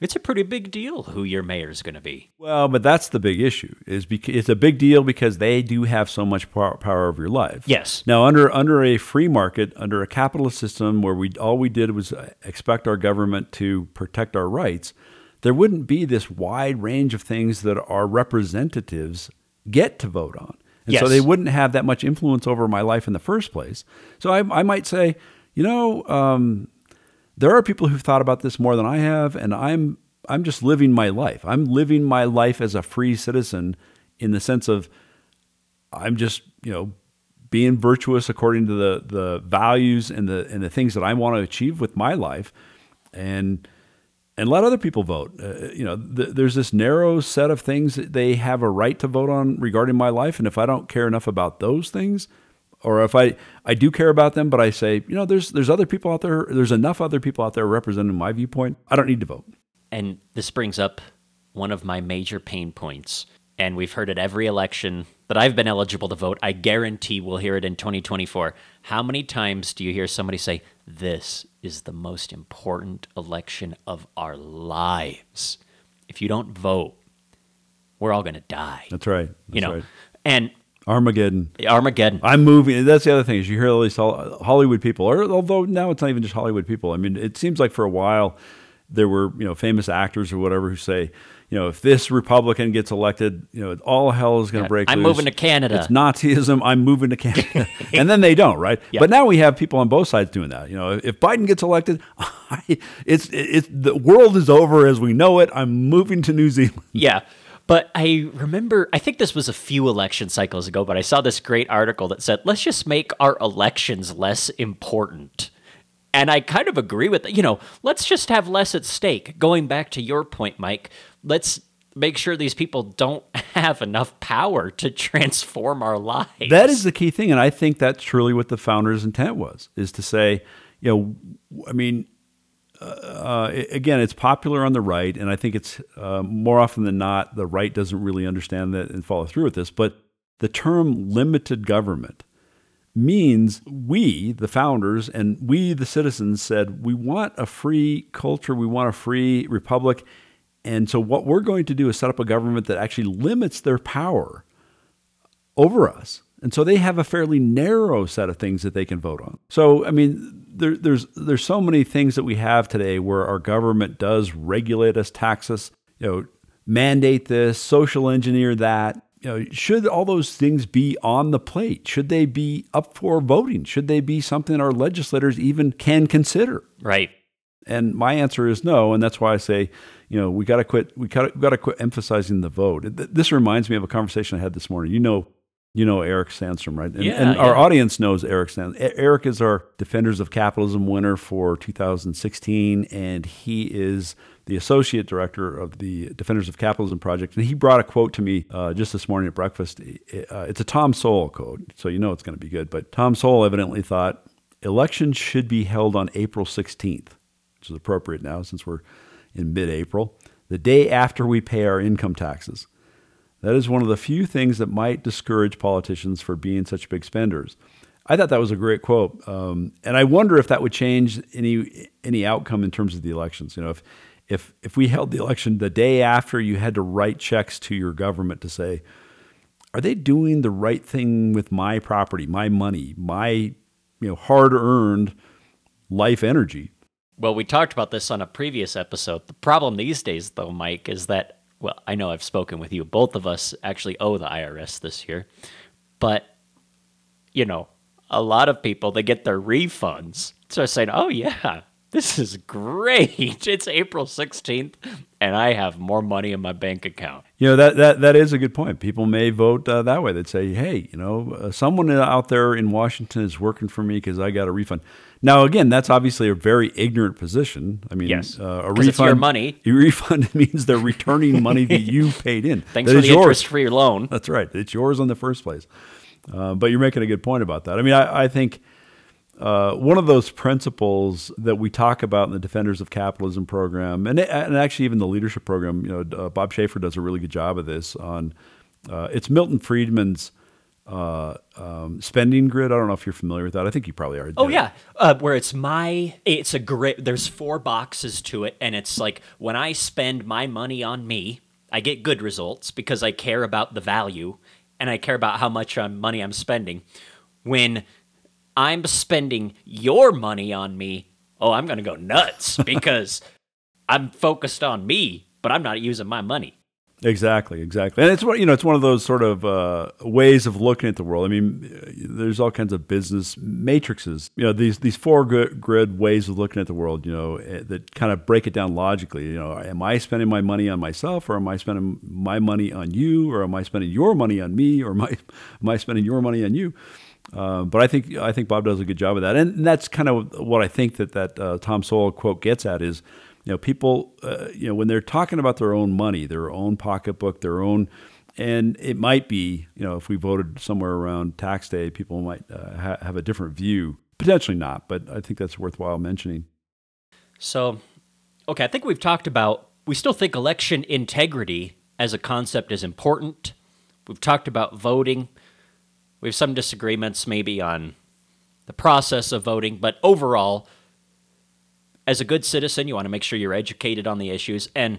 it's a pretty big deal who your mayor is going to be. Well, but that's the big issue. Is because it's a big deal because they do have so much power, power over your life. Yes. Now, under under a free market, under a capitalist system where we all we did was uh, expect our government to protect our rights, there wouldn't be this wide range of things that our representatives get to vote on. And yes. so they wouldn't have that much influence over my life in the first place. So I, I might say, you know, um, there are people who've thought about this more than I have, and I'm I'm just living my life. I'm living my life as a free citizen in the sense of I'm just you know being virtuous according to the the values and the and the things that I want to achieve with my life, and and let other people vote. Uh, you know, th- there's this narrow set of things that they have a right to vote on regarding my life, and if I don't care enough about those things, or if I I do care about them, but I say, you know, there's there's other people out there, there's enough other people out there representing my viewpoint. I don't need to vote. And this brings up one of my major pain points, and we've heard it every election that I've been eligible to vote. I guarantee we'll hear it in 2024. How many times do you hear somebody say, "This is the most important election of our lives. If you don't vote, we're all going to die. That's right. That's you know, right. and Armageddon. Armageddon. I'm moving. That's the other thing is you hear all these Hollywood people, or although now it's not even just Hollywood people. I mean, it seems like for a while there were you know famous actors or whatever who say, you know, if this Republican gets elected, you know, all hell is going to yeah, break I'm loose. moving to Canada. It's Nazism. I'm moving to Canada. and then they don't, right? Yeah. But now we have people on both sides doing that. You know, if Biden gets elected, it's it's the world is over as we know it. I'm moving to New Zealand. Yeah. But I remember, I think this was a few election cycles ago, but I saw this great article that said, let's just make our elections less important. And I kind of agree with it. You know, let's just have less at stake. Going back to your point, Mike, let's make sure these people don't have enough power to transform our lives. That is the key thing. And I think that's truly what the founders' intent was, is to say, you know, I mean, uh, uh again, it's popular on the right, and I think it's uh, more often than not the right doesn't really understand that and follow through with this. But the term limited government means we, the founders, and we, the citizens, said we want a free culture, we want a free republic. And so, what we're going to do is set up a government that actually limits their power over us. And so, they have a fairly narrow set of things that they can vote on. So, I mean, there, there's there's so many things that we have today where our government does regulate us, tax us, you know, mandate this, social engineer that. you know, should all those things be on the plate? Should they be up for voting? Should they be something our legislators even can consider? Right. And my answer is no, and that's why I say, you know, we got to quit. We got to quit emphasizing the vote. This reminds me of a conversation I had this morning. You know, you know Eric Sandstrom, right? And, yeah, and yeah. our audience knows Eric Sandstrom. Eric is our Defenders of Capitalism winner for 2016, and he is the associate director of the Defenders of Capitalism project. And he brought a quote to me uh, just this morning at breakfast. Uh, it's a Tom Sowell quote, so you know it's going to be good. But Tom Sowell evidently thought elections should be held on April 16th, is appropriate now since we're in mid-April, the day after we pay our income taxes. That is one of the few things that might discourage politicians for being such big spenders. I thought that was a great quote, um, and I wonder if that would change any any outcome in terms of the elections. You know, if if if we held the election the day after you had to write checks to your government to say, are they doing the right thing with my property, my money, my you know hard earned life energy? Well, we talked about this on a previous episode. The problem these days, though, Mike, is that well, I know I've spoken with you. Both of us actually owe the IRS this year. But, you know, a lot of people, they get their refunds. So they're saying, oh, yeah, this is great. It's April 16th, and I have more money in my bank account. You know, that, that, that is a good point. People may vote uh, that way. They'd say, hey, you know, uh, someone out there in Washington is working for me because I got a refund. Now, again, that's obviously a very ignorant position. I mean, yes, uh, a refund, it's your money. A refund means they're returning money that you paid in. Thanks that for the yours. interest for your loan. That's right. It's yours in the first place. Uh, but you're making a good point about that. I mean, I, I think uh, one of those principles that we talk about in the Defenders of Capitalism program, and, and actually even the leadership program, you know, uh, Bob Schaefer does a really good job of this. On uh, it's Milton Friedman's uh, um, spending grid. I don't know if you're familiar with that. I think you probably are. Oh yeah, uh, where it's my it's a grid. There's four boxes to it, and it's like when I spend my money on me, I get good results because I care about the value and I care about how much um, money I'm spending. When I'm spending your money on me, oh, I'm going to go nuts because I'm focused on me, but I'm not using my money. Exactly, exactly, and it's you know it's one of those sort of uh, ways of looking at the world. I mean, there's all kinds of business matrices. You know, these these four grid ways of looking at the world. You know, eh, that kind of break it down logically. You know, am I spending my money on myself, or am I spending my money on you, or am I spending your money on me, or am I am I spending your money on you? Uh, but I think I think Bob does a good job of that, and that's kind of what I think that that uh, Tom Sowell quote gets at is you know, people, uh, you know, when they're talking about their own money, their own pocketbook, their own, and it might be, you know, if we voted somewhere around tax day, people might uh, ha- have a different view. Potentially not, but I think that's worthwhile mentioning. So, okay, I think we've talked about, we still think election integrity as a concept is important. We've talked about voting. We have some disagreements maybe on the process of voting, but overall, as a good citizen, you want to make sure you're educated on the issues, and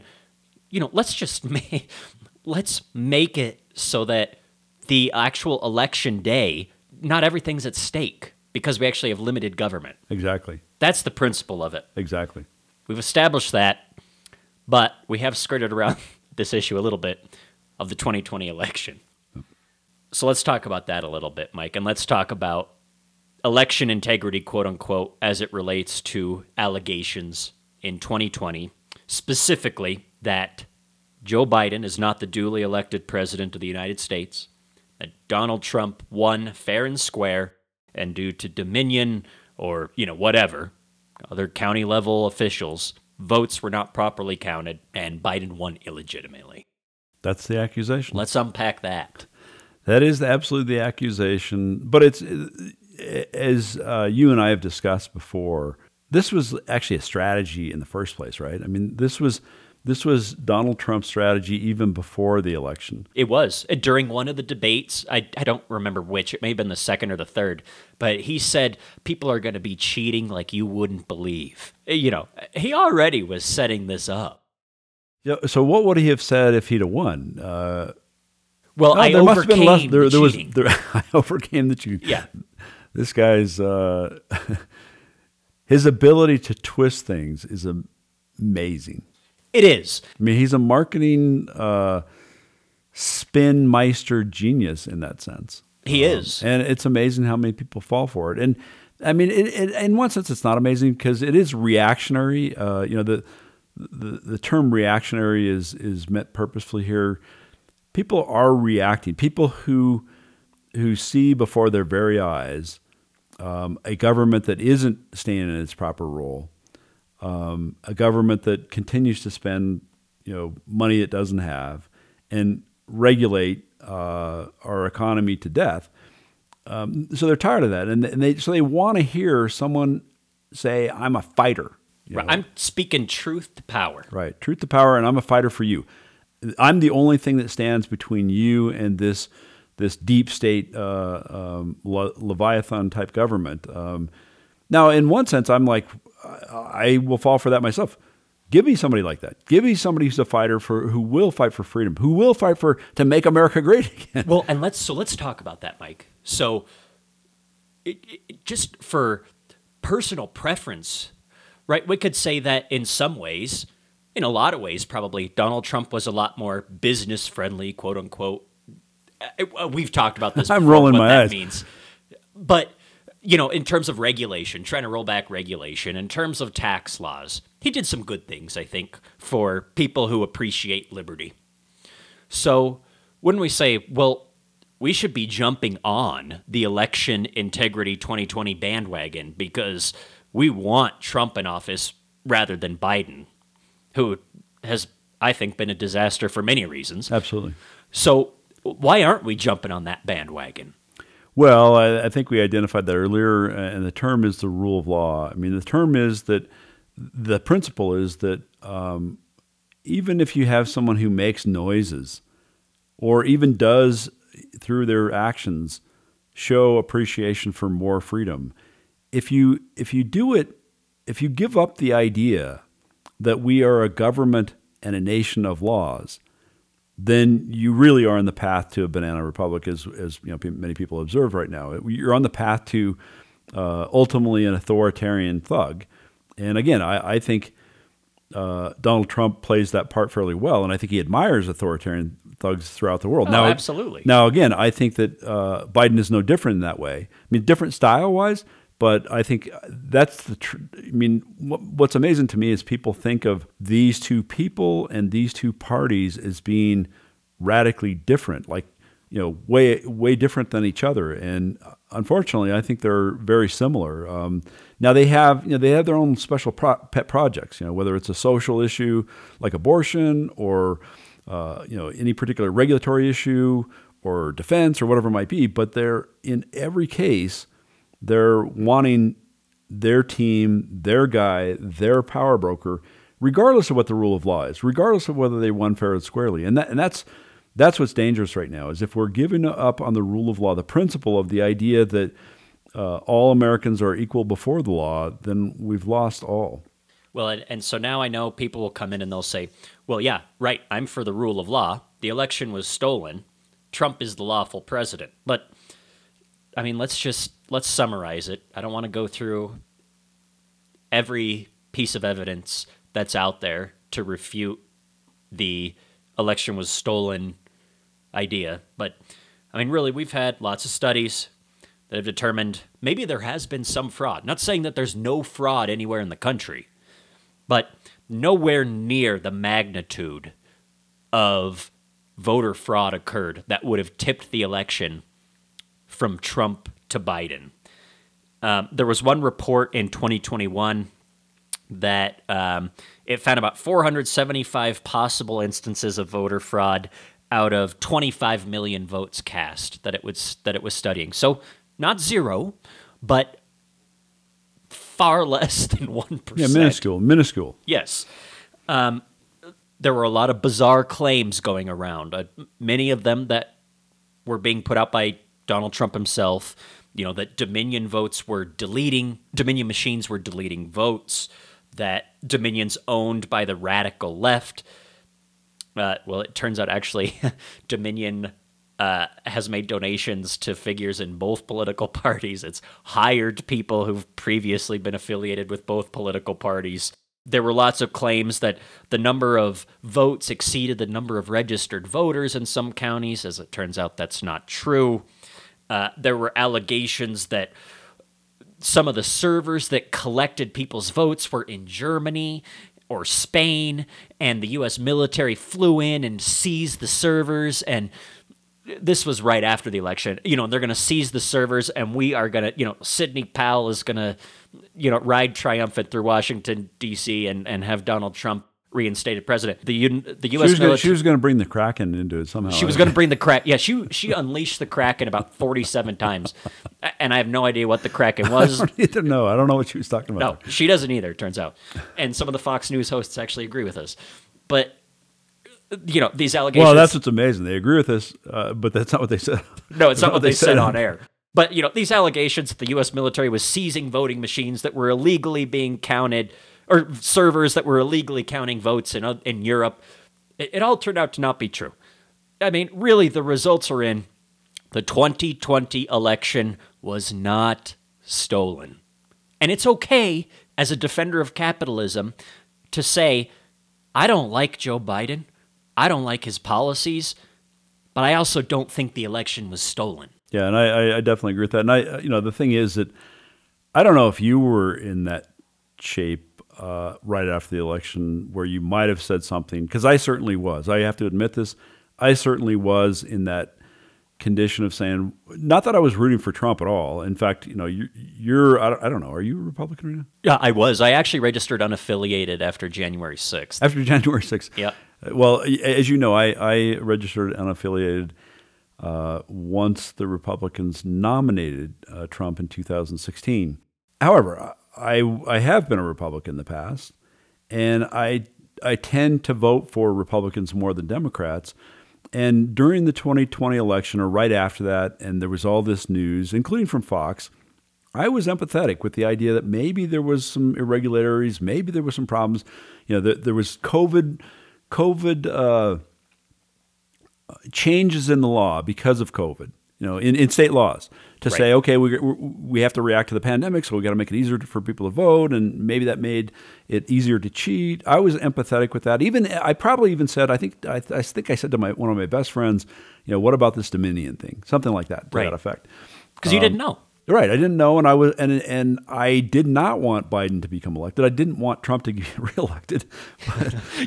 you know, let's just make let's make it so that the actual election day, not everything's at stake because we actually have limited government. Exactly. That's the principle of it. Exactly. We've established that, but we have skirted around this issue a little bit of the 2020 election. So let's talk about that a little bit, Mike, and let's talk about election integrity, quote unquote, as it relates to allegations in 2020, specifically that Joe Biden is not the duly elected president of the United States, that Donald Trump won fair and square, and due to Dominion or, you know, whatever, other county level officials, votes were not properly counted, and Biden won illegitimately. That's the accusation. Let's unpack that. That is absolutely the accusation, but it's as uh, you and I have discussed before, this was actually a strategy in the first place, right? I mean, this was this was Donald Trump's strategy even before the election. It was uh, during one of the debates. I, I don't remember which. It may have been the second or the third. But he said people are going to be cheating like you wouldn't believe. Uh, you know, he already was setting this up. Yeah. So what would he have said if he'd have won? Uh, well, I there overcame must have been less, there, the there was there, I overcame the cheating. Yeah this guy's uh, his ability to twist things is amazing. It is. I mean, he's a marketing uh, spin meister genius in that sense. He is. And it's amazing how many people fall for it. And I mean, it, it, in one sense, it's not amazing because it is reactionary. Uh, you know, the, the the term reactionary is is meant purposefully here. People are reacting. People who who see before their very eyes um, a government that isn't staying in its proper role, um, a government that continues to spend you know money it doesn't have, and regulate uh, our economy to death. Um, so they're tired of that, and, and they so they want to hear someone say, "I'm a fighter." Right. I'm speaking truth to power. Right. Truth to power, and I'm a fighter for you. I'm the only thing that stands between you and this this deep state uh, um, Le- leviathan type government. Um, now, in one sense, I'm like, I, I will fall for that myself. Give me somebody like that. Give me somebody who's a fighter for who will fight for freedom, who will fight for to make America great again. Well, and let's so let's talk about that, Mike. So, it, it, just for personal preference, right? We could say that in some ways, in a lot of ways, probably Donald Trump was a lot more business friendly, quote unquote. Uh, We've talked about this. I'm before, rolling what my that eyes. means, but you know, in terms of regulation, trying to roll back regulation, in terms of tax laws, he did some good things, I think, for people who appreciate liberty. So when we say, well, we should be jumping on the election integrity 2020 bandwagon because we want Trump in office rather than Biden, who has, I think, been a disaster for many reasons. Absolutely. So why aren't we jumping on that bandwagon? Well, I, I think we identified that earlier, uh, and the term is the rule of law. I mean, the term is that the principle is that um, even if you have someone who makes noises or even does through their actions show appreciation for more freedom, if you if you do it, if you give up the idea that we are a government and a nation of laws, then you really are on the path to a banana republic, as as you know pe- many people observe right now. You're on the path to uh, ultimately an authoritarian thug. And again, I, I think uh, Donald Trump plays that part fairly well, and I think he admires authoritarian thugs throughout the world. Oh, now, absolutely. Now, again, I think that uh, Biden is no different in that way. I mean, different style wise, but I think that's the. Tr- I mean, what, what's amazing to me is people think of these two people and these two parties as being radically different, like you know, way way different than each other. And unfortunately, I think they're very similar. Um, now they have you know they have their own special pro- pet projects. You know, whether it's a social issue like abortion or uh, you know any particular regulatory issue or defense or whatever it might be. But they're in every case they're wanting their team, their guy, their power broker, regardless of what the rule of law is, regardless of whether they won fair and squarely. And that and that's that's what's dangerous right now is if we're giving up on the rule of law, the principle of the idea that uh, all Americans are equal before the law, then we've lost all. Well, and, and so now I know people will come in and they'll say, well, yeah, right, I'm for the rule of law. The election was stolen. Trump is the lawful president. But, I mean, let's just, let's summarize it. I don't want to go through every piece of evidence that's out there to refute the election was stolen idea. But, I mean, really, we've had lots of studies that have determined maybe there has been some fraud. Not saying that there's no fraud anywhere in the country, but nowhere near the magnitude of voter fraud occurred that would have tipped the election from Trump to Biden. Um, there was one report in 2021 that um, it found about 475 possible instances of voter fraud out of 25 million votes cast that it was that it was studying. So not zero, but far less than one Yeah, minuscule, minuscule. Yes. Um, there were a lot of bizarre claims going around. Uh, many of them that were being put out by Donald Trump himself. You know that Dominion votes were deleting Dominion machines were deleting votes. That Dominion's owned by the radical left. Uh, well, it turns out actually Dominion uh, has made donations to figures in both political parties. It's hired people who've previously been affiliated with both political parties. there were lots of claims that the number of votes exceeded the number of registered voters in some counties. As it turns out, that's not true. Uh, there were allegations that some of the servers that collected people's votes were in Germany or Spain, and the U.S. military flew in and seized the servers. And this was right after the election. You know, they're going to seize the servers, and we are going to, you know, Sidney Powell is going to, you know, ride triumphant through Washington D.C. and and have Donald Trump reinstated president. The the U.S. She was, military. gonna, she was going to bring the Kraken into it somehow. She was going to bring the Kraken. Yeah, she she unleashed the Kraken about forty-seven times, and I have no idea what the Kraken was. I don't know. I don't know what she was talking about. No, she doesn't either. Turns out, and some of the Fox News hosts actually agree with us. But you know these allegations. Well, that's what's amazing. They agree with us, uh, but that's not what they said. no, it's not what they said on air. But you know these allegations that the U.S. military was seizing voting machines that were illegally being counted, or servers that were illegally counting votes in in Europe. It, it all turned out to not be true. I mean, really, the results are in. The 2020 election was not stolen. And it's okay as a defender of capitalism to say, I don't like Joe Biden. I don't like his policies, but I also don't think the election was stolen. Yeah, and I, I, I definitely agree with that. And I, uh, you know, the thing is that I don't know if you were in that shape uh, right after the election where you might have said something, because I certainly was. I have to admit this. I certainly was in that condition of saying, not that I was rooting for Trump at all. In fact, you know, you, you're, I don't, know, are you a Republican right now? Yeah, I was. I actually registered unaffiliated after January 6th. After January 6th. Yep. Well, as you know, I, I registered unaffiliated uh, once the Republicans nominated uh, Trump in 2016. However, I, I have been a Republican in the past, and I, I tend to vote for Republicans more than Democrats. And during the 2020 election, or right after that, and there was all this news, including from Fox, I was empathetic with the idea that maybe there was some irregularities, maybe there were some problems. You know, there, there was COVID, COVID uh, changes in the law because of COVID. You know, in, in state laws to say, okay, we we have to react to the pandemic, so we got to make it easier for people to vote, and maybe that made it easier to cheat. I was empathetic with that. Even I probably even said, I think I, I think I said to my one of my best friends, you know, what about this Dominion thing? Something like that to Right. that effect. Because you didn't know. Right, I didn't know, and I was, and and I did not want Biden to become elected. I didn't want Trump to get reelected.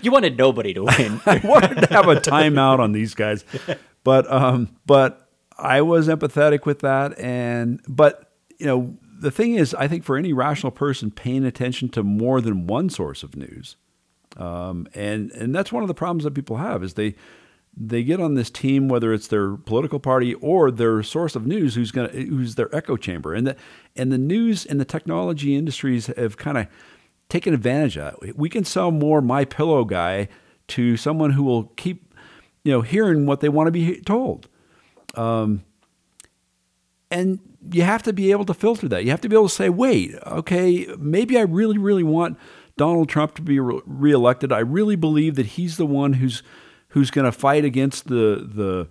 You wanted nobody to win. I wanted to have a timeout on these guys, but um, but I was empathetic with that, and but you know the thing is, I think for any rational person paying attention to more than one source of news, um, and and that's one of the problems that people have is they they get on this team whether it's their political party or their source of news who's to who's their echo chamber and the and the news and the technology industries have kind of taken advantage of that. We can sell more my pillow guy to someone who will keep you know hearing what they want to be told. Um, and you have to be able to filter that. You have to be able to say, wait, okay, maybe I really, really want Donald Trump to be re- reelected. I really believe that he's the one who's who's going to fight against the the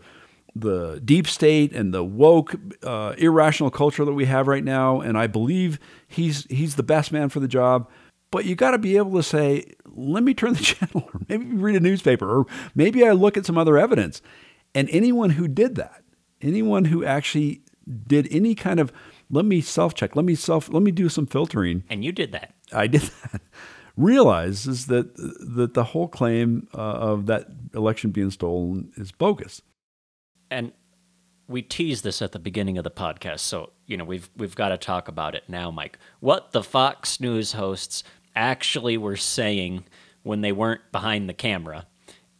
the deep state and the woke, uh, irrational culture that we have right now. And I believe he's he's the best man for the job. But you got to be able to say, let me turn the channel, or maybe read a newspaper, or maybe I look at some other evidence. And anyone who did that, anyone who actually did any kind of let me self check, let me self, let me do some filtering. and you did that. I did that. Realizes that that the whole claim uh, of that election being stolen is bogus. and we teased this at the beginning of the podcast, so you know we've we've got to talk about it now, Mike. What the Fox News hosts actually were saying when they weren't behind the camera,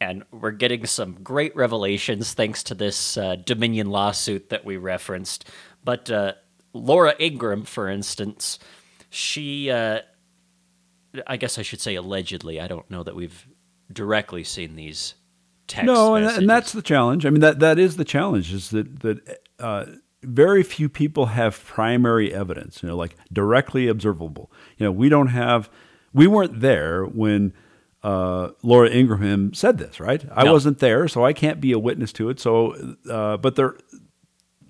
and we're getting some great revelations thanks to this uh, Dominion lawsuit that we referenced. But uh, Laura Ingraham, for instance, she, uh, I guess I should say allegedly. I don't know that we've directly seen these text no, and, and that's the challenge. I mean, that that is the challenge. Is that that uh, very few people have primary evidence. You know, like directly observable. You know, we don't have. We weren't there when uh, Laura Ingraham said this, right? I No. wasn't there, so I can't be a witness to it. So, uh, but there,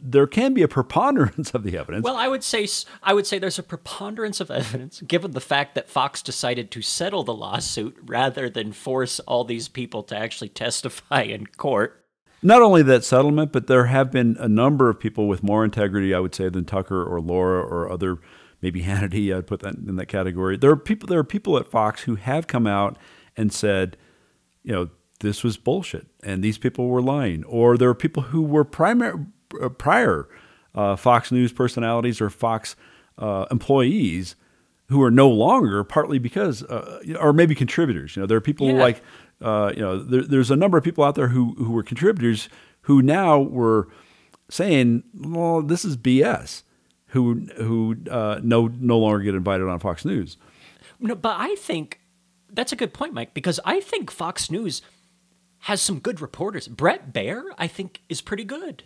there can be a preponderance of the evidence. Well, I would say I would say there's a preponderance of evidence given the fact that Fox decided to settle the lawsuit rather than force all these people to actually testify in court. Not only that settlement, but there have been a number of people with more integrity, I would say, than Tucker or Laura or other, maybe Hannity. I'd put that in that category. There are people. There are people at Fox who have come out and said, you know, this was bullshit and these people were lying. Or there are people who were primary, uh, prior uh, Fox News personalities or Fox uh, employees who are no longer, partly because, uh, or maybe contributors. You know, there are people yeah. like, uh, you know, there, there's a number of people out there who, who were contributors who now were saying, well, this is BS, who, who uh, no, no longer get invited on Fox News. No, but I think that's a good point, Mike, because I think Fox News – has some good reporters. Bret Baier, I think, is pretty good.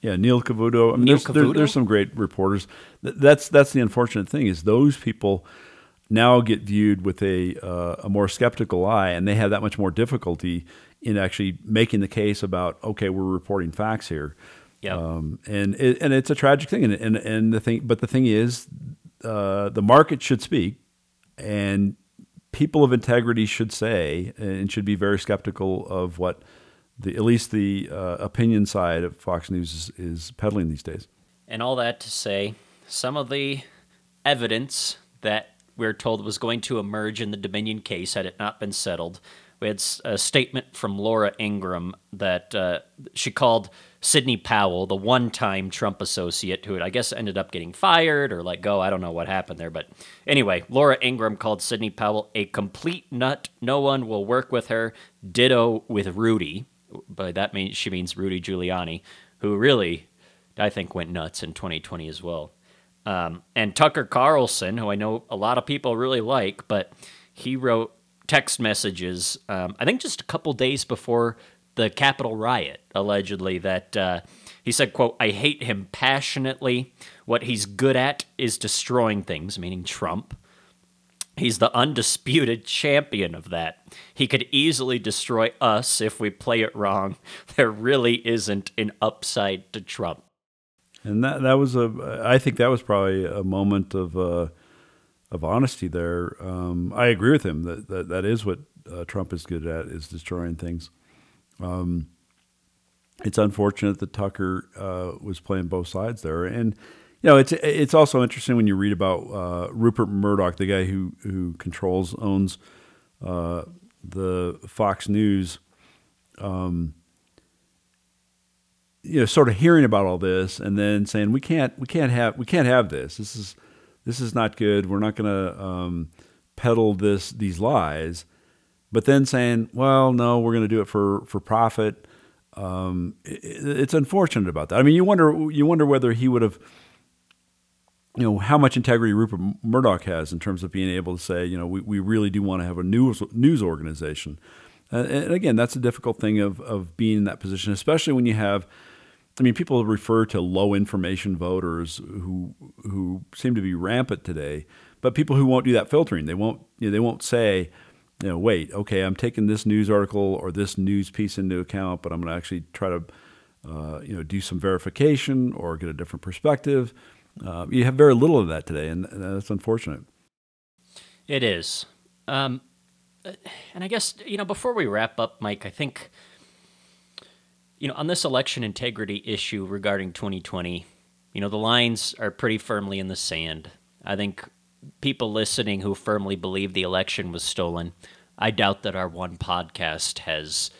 Yeah, Neil Cavuto. I mean, Neil there's, Cavuto. There, there's some great reporters. That's that's the unfortunate thing is those people now get viewed with a uh, a more skeptical eye, and they have that much more difficulty in actually making the case about okay, we're reporting facts here. Yeah, um, and it, and it's a tragic thing, and and, and the thing, but the thing is, uh, the market should speak, and people of integrity should say and should be very skeptical of what the at least the uh, opinion side of Fox News is, is peddling these days. And all that to say, some of the evidence that we're told was going to emerge in the Dominion case had it not been settled. We had a statement from Laura Ingraham that uh, she called Sidney Powell, the one time Trump associate who I guess ended up getting fired or let go. I don't know what happened there. But anyway, Laura Ingraham called Sidney Powell a complete nut. No one will work with her. Ditto with Rudy. By that means she means Rudy Giuliani, who really, I think, went nuts in 2020 as well. Um, and Tucker Carlson, who I know a lot of people really like, but he wrote text messages, um, I think just a couple days before the Capitol riot, allegedly, that uh, he said, quote, I hate him passionately. What he's good at is destroying things, meaning Trump. He's the undisputed champion of that. He could easily destroy us if we play it wrong. There really isn't an upside to Trump. And that that was a I think that was probably a moment of uh, of honesty there. Um, I agree with him that that, that is what uh, Trump is good at is destroying things. Um, it's unfortunate that Tucker uh, was playing both sides there, and you know it's it's also interesting when you read about uh, Rupert Murdoch, the guy who who controls owns uh, the Fox News. Um, you know, sort of hearing about all this and then saying we can't we can't have we can't have this. This is this is not good. We're not going to um, peddle this these lies but then saying, well, no, we're going to do it for for profit. Um, it, it's unfortunate about that. I mean, you wonder you wonder whether he would have, you know, how much integrity Rupert Murdoch has in terms of being able to say, you know, we, we really do want to have a news news organization. Uh, and again, that's a difficult thing of of being in that position, especially when you have. I mean, people refer to low information voters who who seem to be rampant today, but people who won't do that filtering, they won't you know, they won't say, you know, wait, okay, I'm taking this news article or this news piece into account, but I'm going to actually try to, uh, you know, do some verification or get a different perspective. Uh, you have very little of that today, and, that's unfortunate. It is. Um, and I guess, you know, before we wrap up, Mike, I think, you know, on this election integrity issue regarding 2020, you know, the lines are pretty firmly in the sand. I think people listening who firmly believe the election was stolen, I doubt that our one podcast has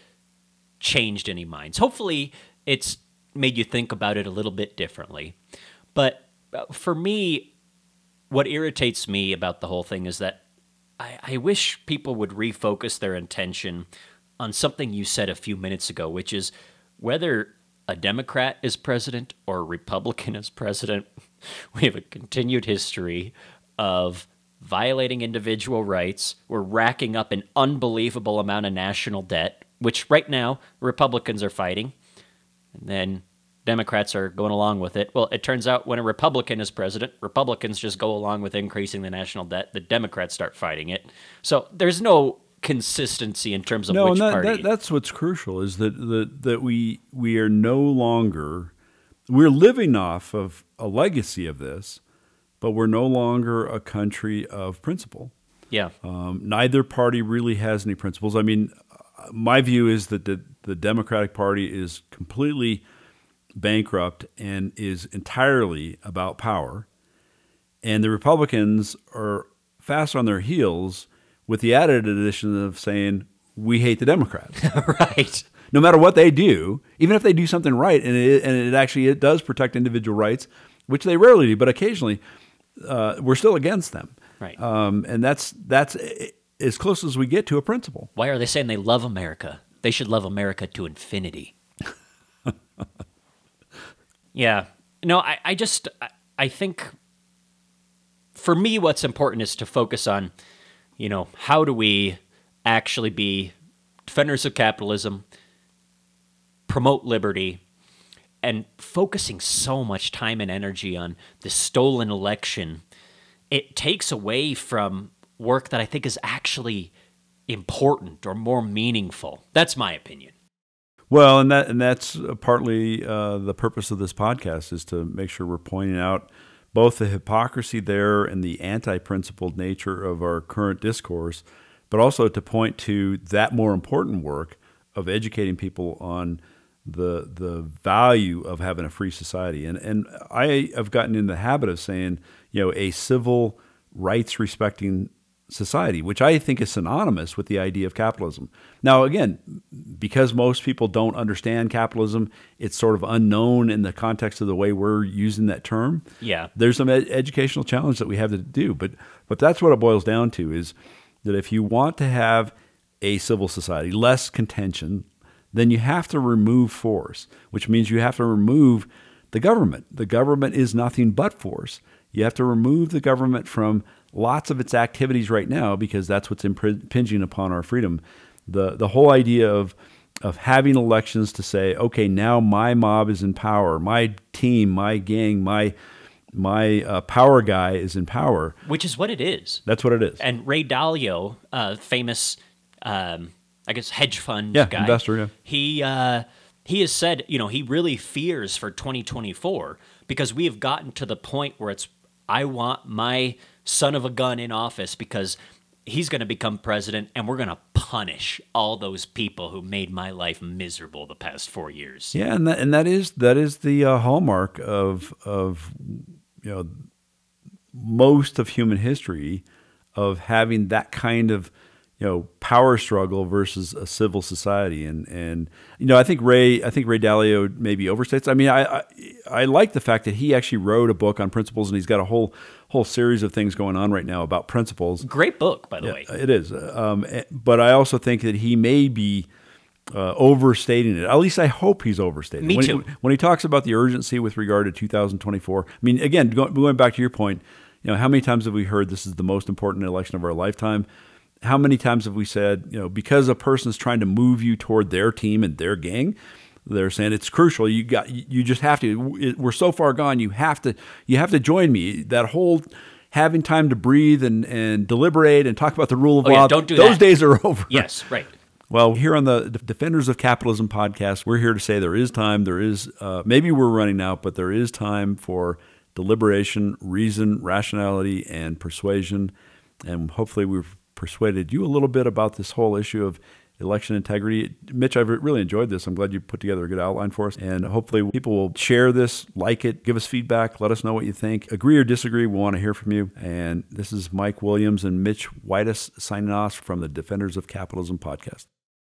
changed any minds. Hopefully, it's made you think about it a little bit differently. But uh, for me, what irritates me about the whole thing is that I, I wish people would refocus their attention on something you said a few minutes ago, which is whether a Democrat is president or a Republican is president, we have a continued history of violating individual rights. We're racking up an unbelievable amount of national debt, which right now Republicans are fighting. And then Democrats are going along with it. Well, it turns out when a Republican is president, Republicans just go along with increasing the national debt. The Democrats start fighting it. So there's no consistency in terms of no, which that, party. That, that's what's crucial is that, that that we we are no longer we're living off of a legacy of this, but we're no longer a country of principle. Yeah. Um, neither party really has any principles. I mean, my view is that the, the Democratic Party is completely bankrupt and is entirely about power. And the Republicans are fast on their heels with the added addition of saying, we hate the Democrats. right. No matter what they do, even if they do something right, and it, and it actually it does protect individual rights, which they rarely do, but occasionally, uh, we're still against them. Right. Um, and that's that's as close as we get to a principle. Why are they saying they love America? They should love America to infinity. yeah. No, I, I just I, I think for me what's important is to focus on, you know, how do we actually be defenders of capitalism, promote liberty, and focusing so much time and energy on the stolen election, it takes away from work that I think is actually important or more meaningful. That's my opinion. Well, and that and that's partly uh, the purpose of this podcast is to make sure we're pointing out both the hypocrisy there and the anti-principled nature of our current discourse, but also to point to that more important work of educating people on the the value of having a free society. And and I have gotten in the habit of saying, you know, a civil rights respecting society, which I think is synonymous with the idea of capitalism. Now, again, because most people don't understand capitalism, it's sort of unknown in the context of the way we're using that term. Yeah. There's some ed- educational challenge that we have to do, but but that's what it boils down to is that if you want to have a civil society, less contention, then you have to remove force, which means you have to remove the government. The government is nothing but force. You have to remove the government from lots of its activities right now because that's what's impinging upon our freedom. The the whole idea of of having elections to say, okay, now my mob is in power, my team, my gang, my my uh, power guy is in power. Which is what it is. That's what it is. And Ray Dalio, uh, famous um, I guess hedge fund yeah, guy. investor. Yeah, he uh, he has said, you know, he really fears for 2024 because we have gotten to the point where it's I want my son of a gun in office because he's going to become president and we're going to punish all those people who made my life miserable the past 4 years. Yeah, and that, and that is that is the uh, hallmark of of you know most of human history of having that kind of you know power struggle versus a civil society and and you know I think Ray I think Ray Dalio maybe overstates I mean I, I, I like the fact that he actually wrote a book on principles and he's got a whole whole series of things going on right now about principles great book by the yeah, way it is um, eh, but I also think that he may be uh, overstating it. At least I hope he's overstating. Me when too. He, when he talks about the urgency with regard to 2024, I mean, again, going back to your point, you know, how many times have we heard this is the most important election of our lifetime? How many times have we said, you know, because a person is trying to move you toward their team and their gang, they're saying it's crucial. You got, you just have to. We're so far gone. You have to, you have to join me. That whole having time to breathe and, and deliberate and talk about the rule of oh, law. Don't do those that. days are over. Yes, right. Well, here on the Defenders of Capitalism podcast, we're here to say there is time. There is uh, maybe we're running out, but there is time for deliberation, reason, rationality, and persuasion. And hopefully, we've persuaded you a little bit about this whole issue of election integrity. Mitch, I've really enjoyed this. I'm glad you put together a good outline for us. And hopefully, people will share this, like it, give us feedback, let us know what you think. Agree or disagree, we want to hear from you. And this is Mike Williams and Mitch Whitus signing off from the Defenders of Capitalism podcast.